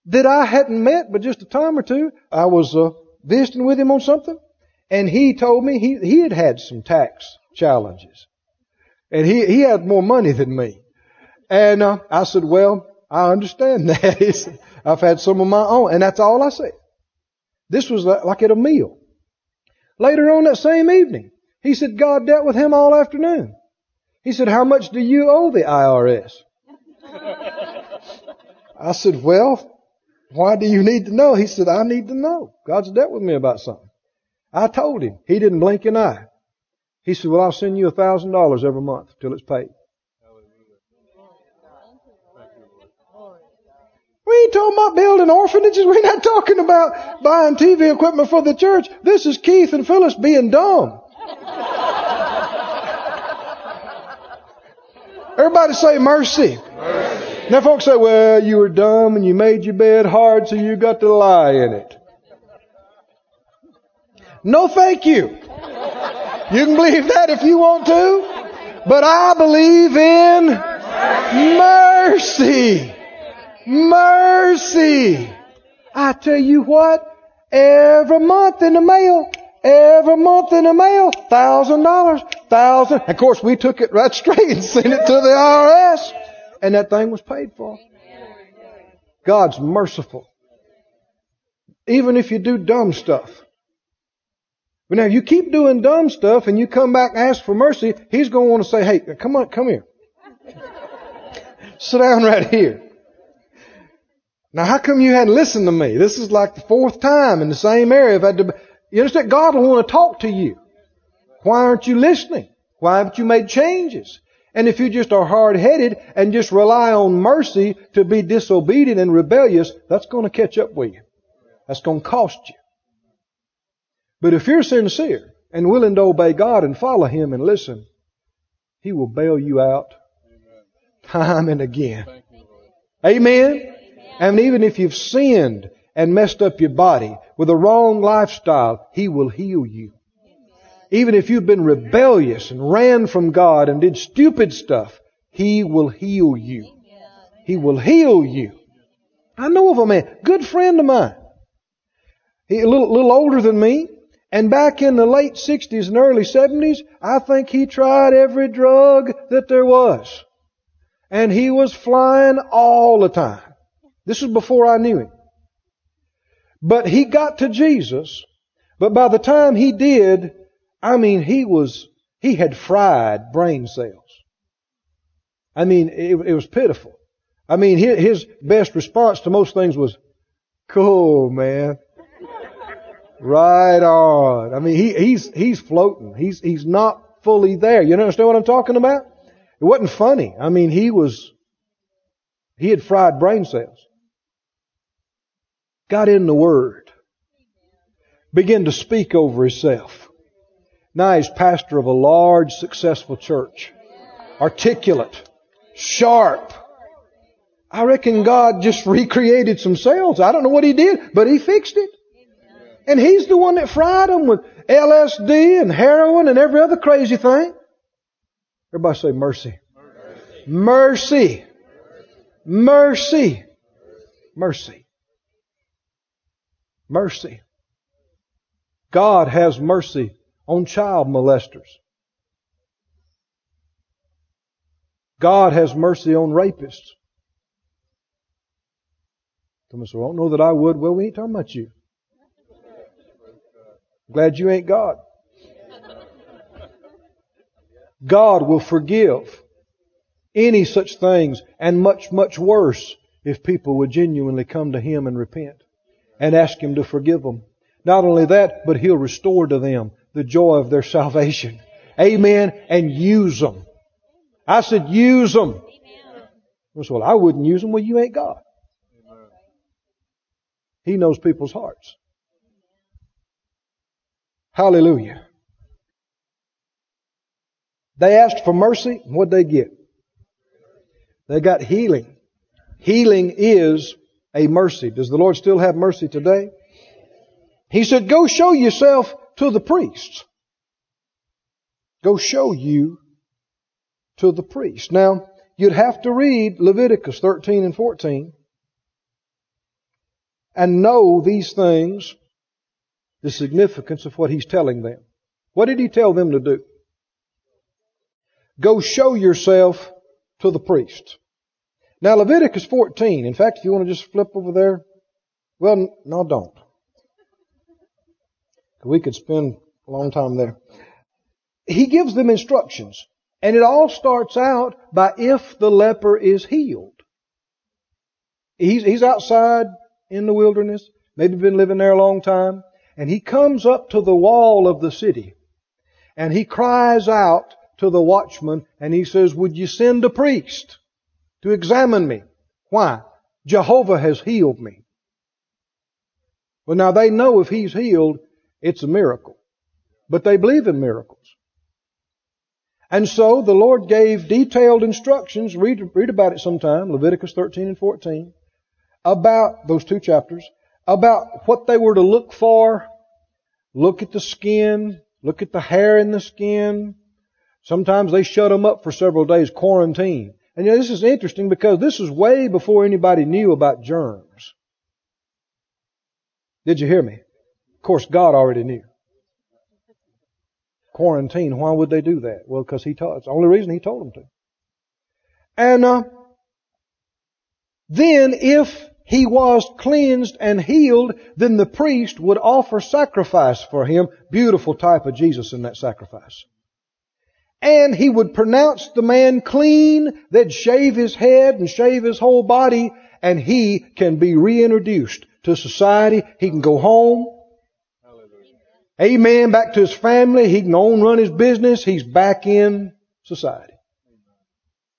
that I hadn't met but just a time or two, I was uh, visiting with him on something, and he told me he he had had some tax challenges, and he he had more money than me, and uh, I said, well, I understand that. I've had some of my own, and that's all I said. This was like at a meal. Later on that same evening, he said God dealt with him all afternoon. He said, how much do you owe the IRS? I said, well, why do you need to know? He said, I need to know. God's dealt with me about something. I told him. He didn't blink an eye. He said, well, I'll send you a thousand dollars every month till it's paid. Ain't talking about building orphanages. We're not talking about buying TV equipment for the church. This is Keith and Phyllis being dumb. Everybody say mercy. mercy. Now folks say, well, you were dumb and you made your bed hard so you got to lie in it. No thank you. You can believe that if you want to. But I believe in mercy. Mercy. I tell you what, every month in the mail, every month in the mail, thousand dollars, thousand. Of course, we took it right straight and sent it to the IRS, and that thing was paid for. God's merciful. Even if you do dumb stuff. But now, if you keep doing dumb stuff and you come back and ask for mercy, He's going to want to say, hey, come on, come here. Sit down right here. Now, how come you hadn't listened to me? This is like the fourth time in the same area. I've had to, you understand? God will want to talk to you. Why aren't you listening? Why haven't you made changes? And if you just are hard-headed and just rely on mercy to be disobedient and rebellious, that's going to catch up with you. That's going to cost you. But if you're sincere and willing to obey God and follow Him and listen, He will bail you out time and again. Amen. And even if you've sinned and messed up your body with a wrong lifestyle, He will heal you. Even if you've been rebellious and ran from God and did stupid stuff, He will heal you. He will heal you. I know of a man, good friend of mine. He a little, little older than me. And back in the late 60s and early 70s, I think he tried every drug that there was. And he was flying all the time. This was before I knew him. But he got to Jesus, but by the time he did, I mean, he was, he had fried brain cells. I mean, it, it was pitiful. I mean, his, his best response to most things was, cool, man. Right on. I mean, he, he's, he's floating. He's, he's not fully there. You understand what I'm talking about? It wasn't funny. I mean, he was, he had fried brain cells. Got in the Word. Began to speak over himself. Now he's pastor of a large, successful church. Articulate. Sharp. I reckon God just recreated some cells. I don't know what he did, but he fixed it. And he's the one that fried them with LSD and heroin and every other crazy thing. Everybody say mercy. Mercy. Mercy. Mercy. Mercy. God has mercy on child molesters. God has mercy on rapists. Some say, I don't know that I would. Well, we ain't talking about you. Glad you ain't God. God will forgive any such things and much, much worse if people would genuinely come to Him and repent and ask Him to forgive them. Not only that, but He'll restore to them the joy of their salvation. Amen. And use them. I said use them. I said, Well, I wouldn't use them. Well, you ain't God. He knows people's hearts. Hallelujah. They asked for mercy. What'd they get? They got healing. Healing is a mercy. Does the Lord still have mercy today? He said, go show yourself to the priests. Go show you to the priest. Now, you'd have to read Leviticus 13 and 14 and know these things the significance of what he's telling them. What did he tell them to do? Go show yourself to the priest. Now Leviticus 14, in fact, if you want to just flip over there, well, no, don't. We could spend a long time there. He gives them instructions. And it all starts out by if the leper is healed. He's, he's outside in the wilderness, maybe been living there a long time. And he comes up to the wall of the city and he cries out to the watchman and he says, would you send a priest to examine me? Why? Jehovah has healed me. Well now they know if he's healed, it's a miracle. But they believe in miracles. And so the Lord gave detailed instructions, read, read about it sometime, Leviticus 13 and 14, about those two chapters, about what they were to look for. Look at the skin. Look at the hair in the skin. Sometimes they shut them up for several days, quarantine. And you know, this is interesting because this is way before anybody knew about germs. Did you hear me? Of course, God already knew. Quarantine, why would they do that? Well, because He told, it's the only reason He told them to. And, uh, then if he was cleansed and healed, then the priest would offer sacrifice for him. Beautiful type of Jesus in that sacrifice. And he would pronounce the man clean, then shave his head and shave his whole body, and he can be reintroduced to society. He can go home. Amen. Back to his family. He can own, run his business. He's back in society.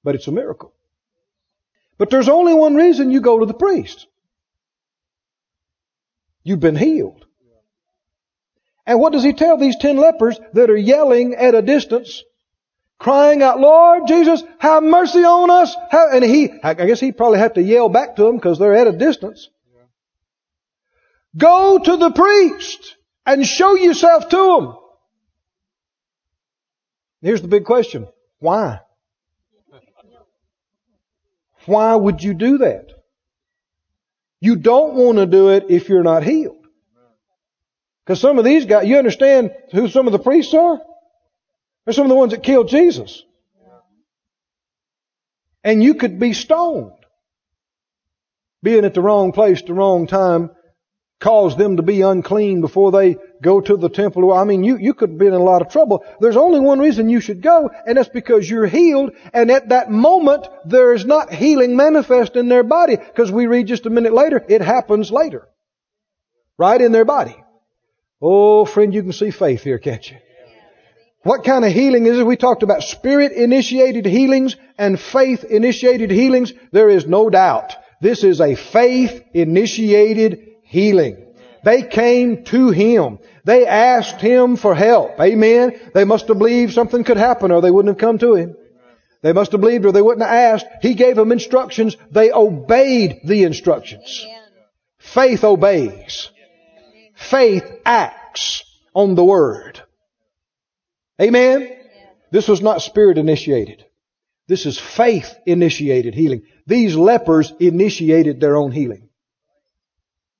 But it's a miracle. But there's only one reason you go to the priest. You've been healed. And what does he tell these ten lepers that are yelling at a distance, crying out, Lord Jesus, have mercy on us? and he, I guess he probably have to yell back to them because they're at a distance. Go to the priest and show yourself to him. Here's the big question. Why? Why would you do that? You don't want to do it if you're not healed. Because some of these guys, you understand who some of the priests are? They're some of the ones that killed Jesus. And you could be stoned. Being at the wrong place, the wrong time, cause them to be unclean before they go to the temple. I mean, you, you could be in a lot of trouble. There's only one reason you should go, and that's because you're healed, and at that moment, there is not healing manifest in their body, because we read just a minute later, it happens later. Right in their body. Oh, friend, you can see faith here, can't you? What kind of healing is it? We talked about spirit initiated healings and faith initiated healings. There is no doubt. This is a faith initiated healing. They came to Him. They asked Him for help. Amen. They must have believed something could happen or they wouldn't have come to Him. They must have believed or they wouldn't have asked. He gave them instructions. They obeyed the instructions. Faith obeys. Faith acts on the Word. Amen? This was not spirit initiated. This is faith initiated healing. These lepers initiated their own healing.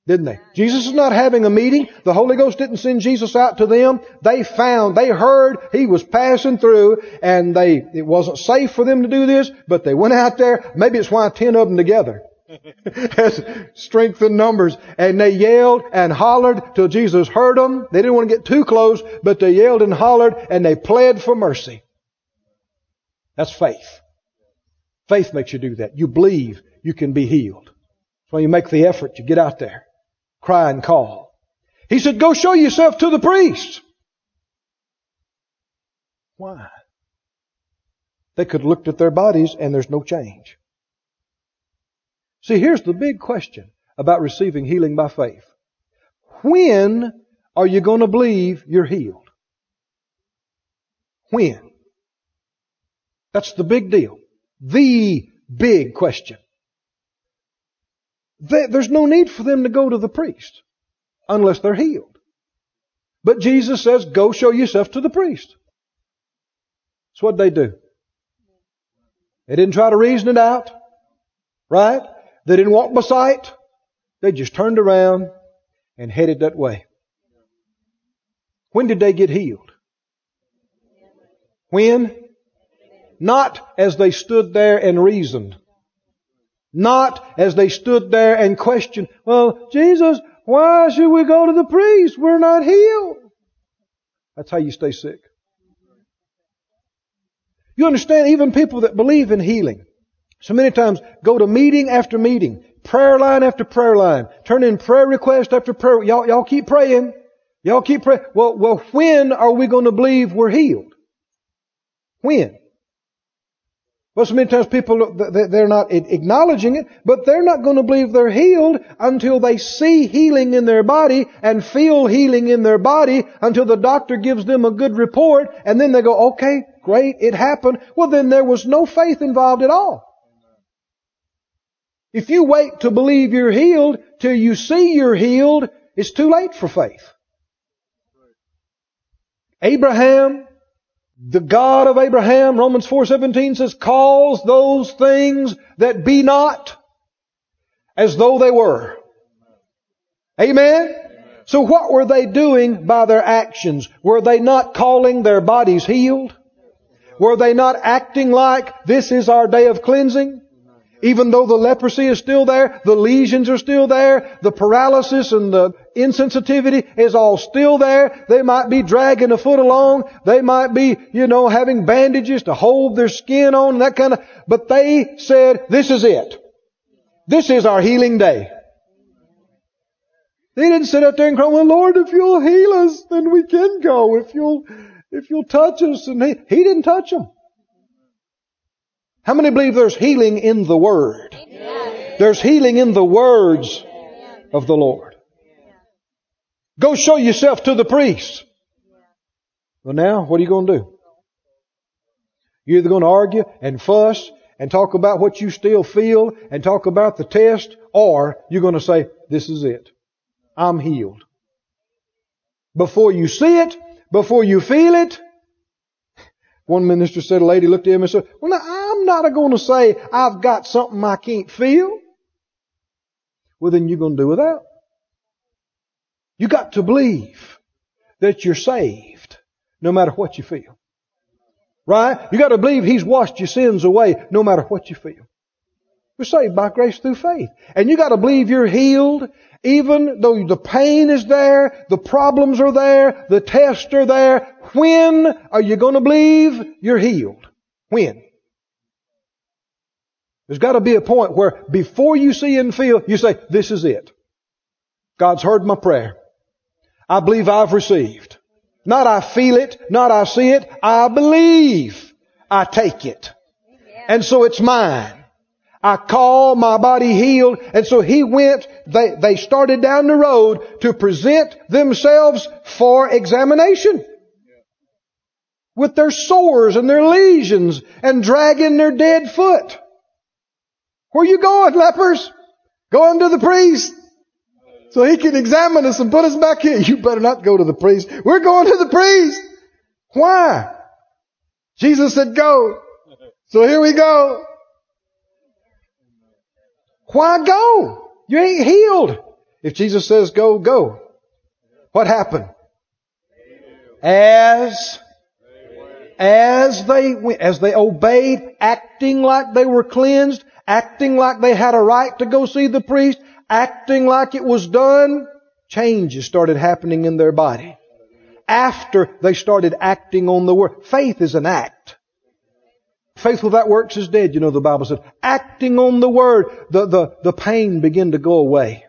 Didn't they? Jesus is not having a meeting. The Holy Ghost didn't send Jesus out to them. They found, they heard he was passing through and they, it wasn't safe for them to do this, but they went out there. Maybe it's why ten of them together. Has strength in numbers. And they yelled and hollered till Jesus heard them. They didn't want to get too close, but they yelled and hollered and they pled for mercy. That's faith. Faith makes you do that. You believe you can be healed. That's why you make the effort. You get out there. Cry and call. He said, go show yourself to the priest. Why? They could have looked at their bodies and there's no change. See, here's the big question about receiving healing by faith. When are you going to believe you're healed? When? That's the big deal. The big question. There's no need for them to go to the priest unless they're healed. But Jesus says, go show yourself to the priest. That's what they do. They didn't try to reason it out. Right? They didn't walk by sight. They just turned around and headed that way. When did they get healed? When? Not as they stood there and reasoned. Not as they stood there and questioned, well, Jesus, why should we go to the priest? We're not healed. That's how you stay sick. You understand, even people that believe in healing, so many times go to meeting after meeting, prayer line after prayer line, turn in prayer request after prayer. Y'all, y'all keep praying. Y'all keep praying. Well, well, when are we going to believe we're healed? When? Well, so many times people, they're not acknowledging it, but they're not going to believe they're healed until they see healing in their body and feel healing in their body until the doctor gives them a good report and then they go, okay, great, it happened. Well, then there was no faith involved at all. If you wait to believe you're healed till you see you're healed, it's too late for faith. Abraham, the God of Abraham, Romans 4:17 says, calls those things that be not as though they were. Amen? So what were they doing by their actions? Were they not calling their bodies healed? Were they not acting like this is our day of cleansing? Even though the leprosy is still there, the lesions are still there, the paralysis and the insensitivity is all still there. They might be dragging a foot along. They might be, you know, having bandages to hold their skin on that kind of, but they said, this is it. This is our healing day. They didn't sit up there and cry, well, Lord, if you'll heal us, then we can go. If you'll, if you'll touch us. And he, he didn't touch them. How many believe there's healing in the Word? There's healing in the words of the Lord. Go show yourself to the priest. Well now, what are you going to do? You're either going to argue and fuss and talk about what you still feel and talk about the test or you're going to say, this is it. I'm healed. Before you see it, before you feel it, one minister said, a lady looked at him and said, well, now, I'm not going to say I've got something I can't feel. Well, then you're going to do without. You got to believe that you're saved no matter what you feel. Right? You got to believe He's washed your sins away no matter what you feel. We're saved by grace through faith. And you got to believe you're healed even though the pain is there, the problems are there, the tests are there. When are you going to believe you're healed? When? There's got to be a point where before you see and feel, you say, this is it. God's heard my prayer. I believe I've received. Not I feel it, not I see it, I believe I take it. And so it's mine. I call my body healed. And so he went, they, they started down the road to present themselves for examination. With their sores and their lesions and dragging their dead foot. Where are you going, lepers? Going to the priest. So he can examine us and put us back here. You better not go to the priest. We're going to the priest. Why? Jesus said go. So here we go. Why go? You ain't healed. If Jesus says go, go. What happened? As, as they went, as they obeyed, acting like they were cleansed, acting like they had a right to go see the priest, acting like it was done, changes started happening in their body. After they started acting on the word. Faith is an act. Faith without works is dead, you know the Bible says. Acting on the word, the, the, the pain began to go away.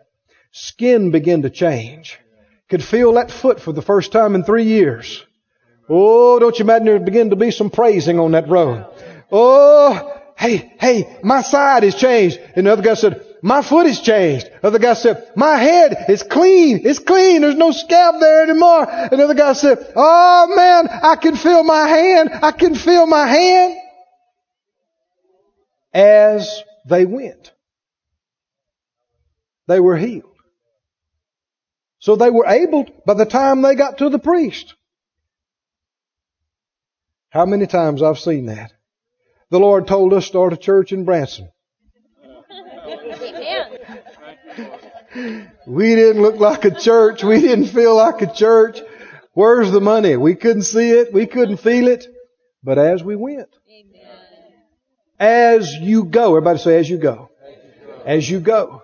Skin began to change. Could feel that foot for the first time in three years. Oh, don't you imagine there begin to be some praising on that road. Oh, hey, hey, my side is changed. And the other guy said, my foot is changed. The other guy said, my head is clean. It's clean. There's no scab there anymore. And the other guy said, oh man, I can feel my hand. I can feel my hand as they went. They were healed. So they were able, by the time they got to the priest. How many times I've seen that? The Lord told us to start a church in Branson. we didn't look like a church. We didn't feel like a church. Where's the money? We couldn't see it. We couldn't feel it. But as we went, as you go. Everybody say, as you go. As you go.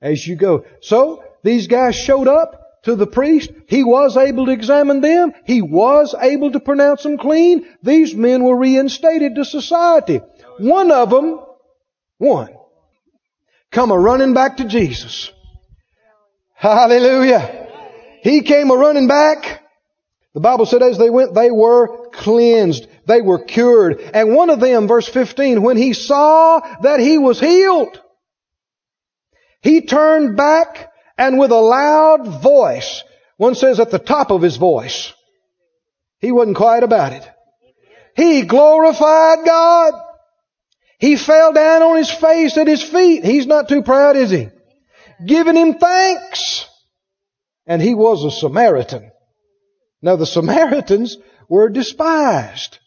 As you go. So, these guys showed up to the priest. He was able to examine them. He was able to pronounce them clean. These men were reinstated to society. One of them, one, come a running back to Jesus. Hallelujah. He came a running back. The Bible said as they went, they were cleansed. They were cured. And one of them, verse 15, when he saw that he was healed, he turned back and with a loud voice, one says at the top of his voice, he wasn't quiet about it. He glorified God. He fell down on his face at his feet. He's not too proud, is he? Giving him thanks. And he was a Samaritan. Now the Samaritans were despised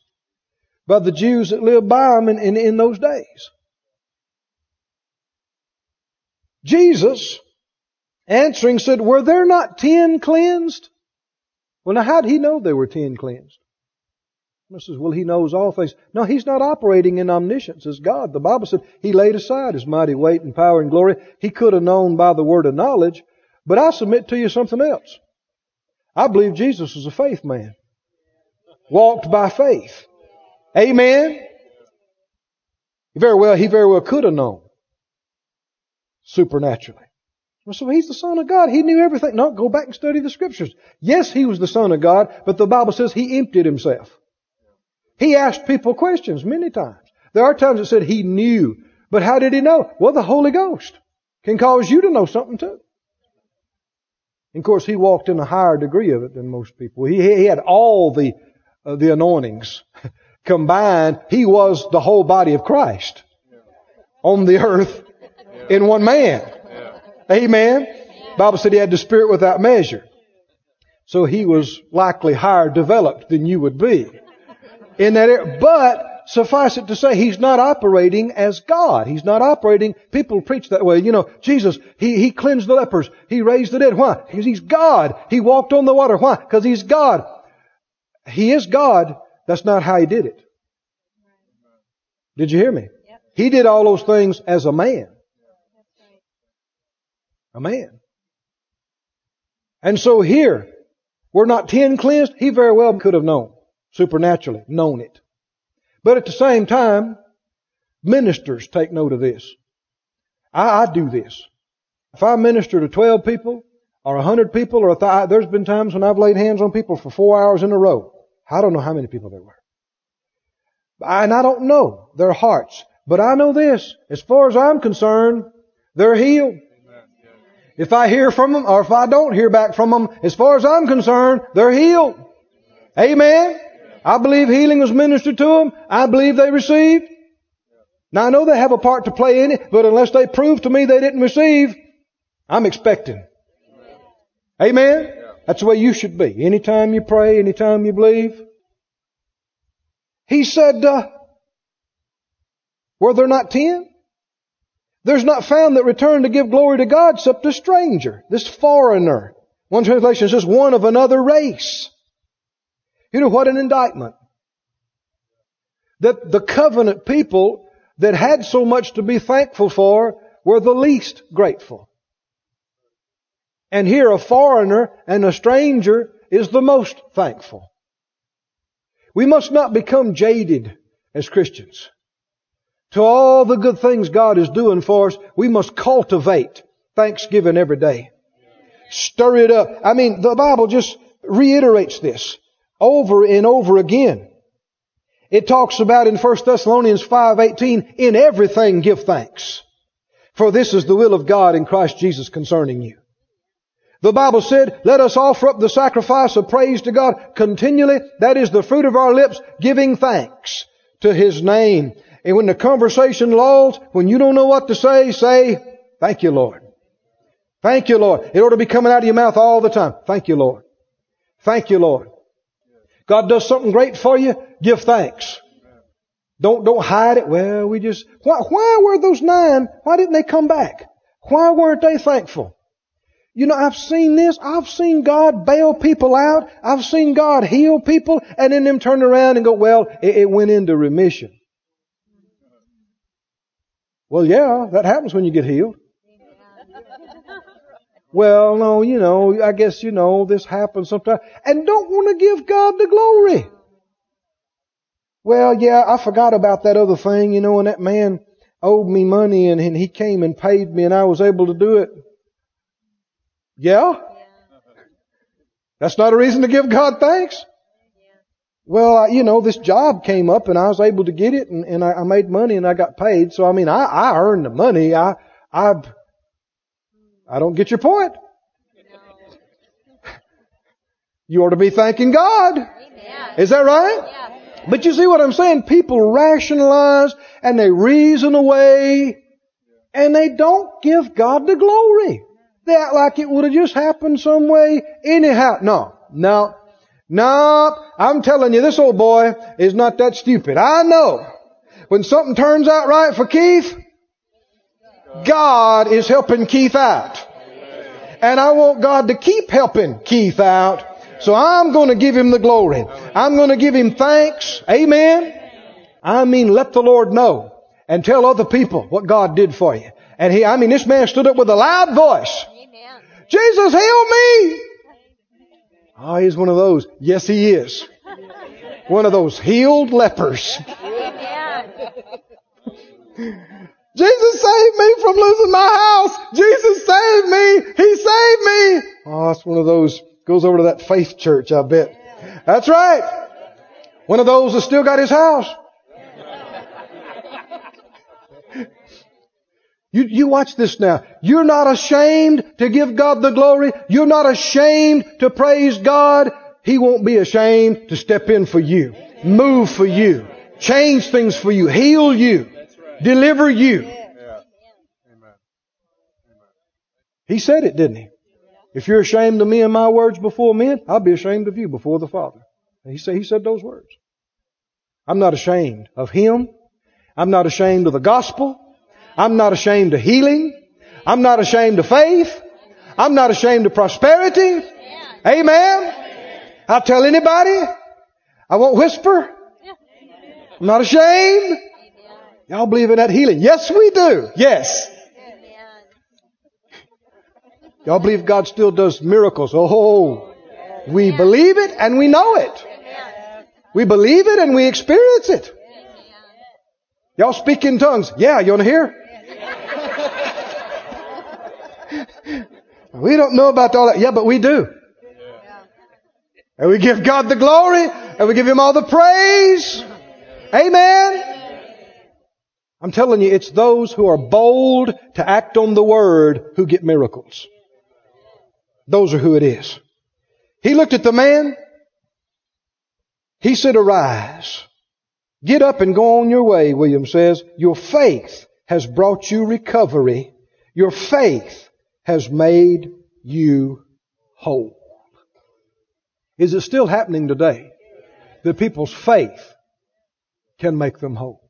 by the Jews that lived by them in, in, in those days. Jesus, answering, said, Were there not ten cleansed? Well, now how did he know there were ten cleansed? He says, Well, he knows all things. No, he's not operating in omniscience as God. The Bible said he laid aside his mighty weight and power and glory. He could have known by the word of knowledge, but I submit to you something else. I believe Jesus was a faith man. Walked by faith. Amen. Very well, he very well could have known. Supernaturally. So he's the Son of God. He knew everything. No, go back and study the scriptures. Yes, he was the Son of God, but the Bible says he emptied himself. He asked people questions many times. There are times it said he knew. But how did he know? Well, the Holy Ghost can cause you to know something too. And of course, he walked in a higher degree of it than most people. He, he had all the, uh, the anointings combined. He was the whole body of Christ on the earth in one man. Amen. Bible said he had the spirit without measure. So he was likely higher developed than you would be in that area. But suffice it to say, he's not operating as God. He's not operating, people preach that way. You know, Jesus, he, he cleansed the lepers. He raised the dead. Why? Because he's God. He walked on the water. Why? Because he's God. He is God. That's not how he did it. Did you hear me? He did all those things as a man. A man. And so here, we're not ten cleansed. He very well could have known, supernaturally, known it. But at the same time, ministers take note of this. I, I do this. If I minister to 12 people, or 100 people, or th- there's been times when I've laid hands on people for four hours in a row. I don't know how many people there were. And I don't know their hearts. But I know this, as far as I'm concerned, they're healed. If I hear from them, or if I don't hear back from them, as far as I'm concerned, they're healed. Amen? I believe healing was ministered to them. I believe they received. Now I know they have a part to play in it, but unless they prove to me they didn't receive, I'm expecting. Amen? That's the way you should be. Anytime you pray, anytime you believe. He said, uh, were there not ten? There's not found that returned to give glory to God except a stranger, this foreigner. One translation says one of another race. You know what an indictment. That the covenant people that had so much to be thankful for were the least grateful. And here a foreigner and a stranger is the most thankful. We must not become jaded as Christians. To all the good things God is doing for us, we must cultivate thanksgiving every day. Stir it up. I mean, the Bible just reiterates this over and over again. It talks about in 1 Thessalonians 5:18, in everything give thanks. For this is the will of God in Christ Jesus concerning you. The Bible said, let us offer up the sacrifice of praise to God continually. That is the fruit of our lips, giving thanks to His name. And when the conversation lulls, when you don't know what to say, say, thank you, Lord. Thank you, Lord. It ought to be coming out of your mouth all the time. Thank you, Lord. Thank you, Lord. God does something great for you, give thanks. Don't, don't hide it. Well, we just, why, why were those nine, why didn't they come back? Why weren't they thankful? You know, I've seen this. I've seen God bail people out. I've seen God heal people and then them turn around and go, well, it, it went into remission. Well, yeah, that happens when you get healed. Well, no, you know, I guess, you know, this happens sometimes. And don't want to give God the glory. Well, yeah, I forgot about that other thing, you know, and that man owed me money and, and he came and paid me and I was able to do it. Yeah? That's not a reason to give God thanks? Well, you know, this job came up and I was able to get it and, and I, I made money and I got paid. So I mean, I, I earned the money. I, I, I don't get your point. You ought to be thanking God. Is that right? But you see what I'm saying? People rationalize and they reason away and they don't give God the glory. They act like it would have just happened some way anyhow. No, no, no. I'm telling you, this old boy is not that stupid. I know when something turns out right for Keith, God is helping Keith out. And I want God to keep helping Keith out. So I'm going to give him the glory. I'm going to give him thanks. Amen. I mean, let the Lord know and tell other people what God did for you. And he, I mean, this man stood up with a loud voice Jesus, heal me! Oh, he's one of those. Yes, he is. One of those healed lepers. Jesus saved me from losing my house. Jesus saved me. He saved me. Oh, it's one of those, goes over to that faith church, I bet. That's right. One of those that still got his house. You, you watch this now. You're not ashamed to give God the glory. You're not ashamed to praise God. He won't be ashamed to step in for you, move for you, change things for you, heal you, deliver you. He said it, didn't he? If you're ashamed of me and my words before men, I'll be ashamed of you before the Father. he said, he said those words. I'm not ashamed of him. I'm not ashamed of the gospel. I'm not ashamed of healing. I'm not ashamed of faith. I'm not ashamed of prosperity. Amen. I'll tell anybody. I won't whisper. I'm not ashamed. Y'all believe in that healing? Yes, we do. Yes. Y'all believe God still does miracles? Oh, we believe it and we know it. We believe it and we experience it. Y'all speak in tongues? Yeah, you want to hear? We don't know about all that. Yeah, but we do. And we give God the glory and we give Him all the praise. Amen. I'm telling you, it's those who are bold to act on the word who get miracles. Those are who it is. He looked at the man. He said, arise. Get up and go on your way, William says. Your faith has brought you recovery. Your faith has made you whole. Is it still happening today that people's faith can make them whole?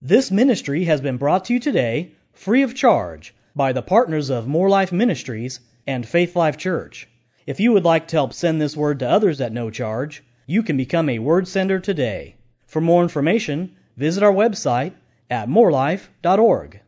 This ministry has been brought to you today free of charge by the partners of Moore Life Ministries and Faith Life Church. If you would like to help send this word to others at no charge, you can become a word sender today. For more information, visit our website at moorelife.org.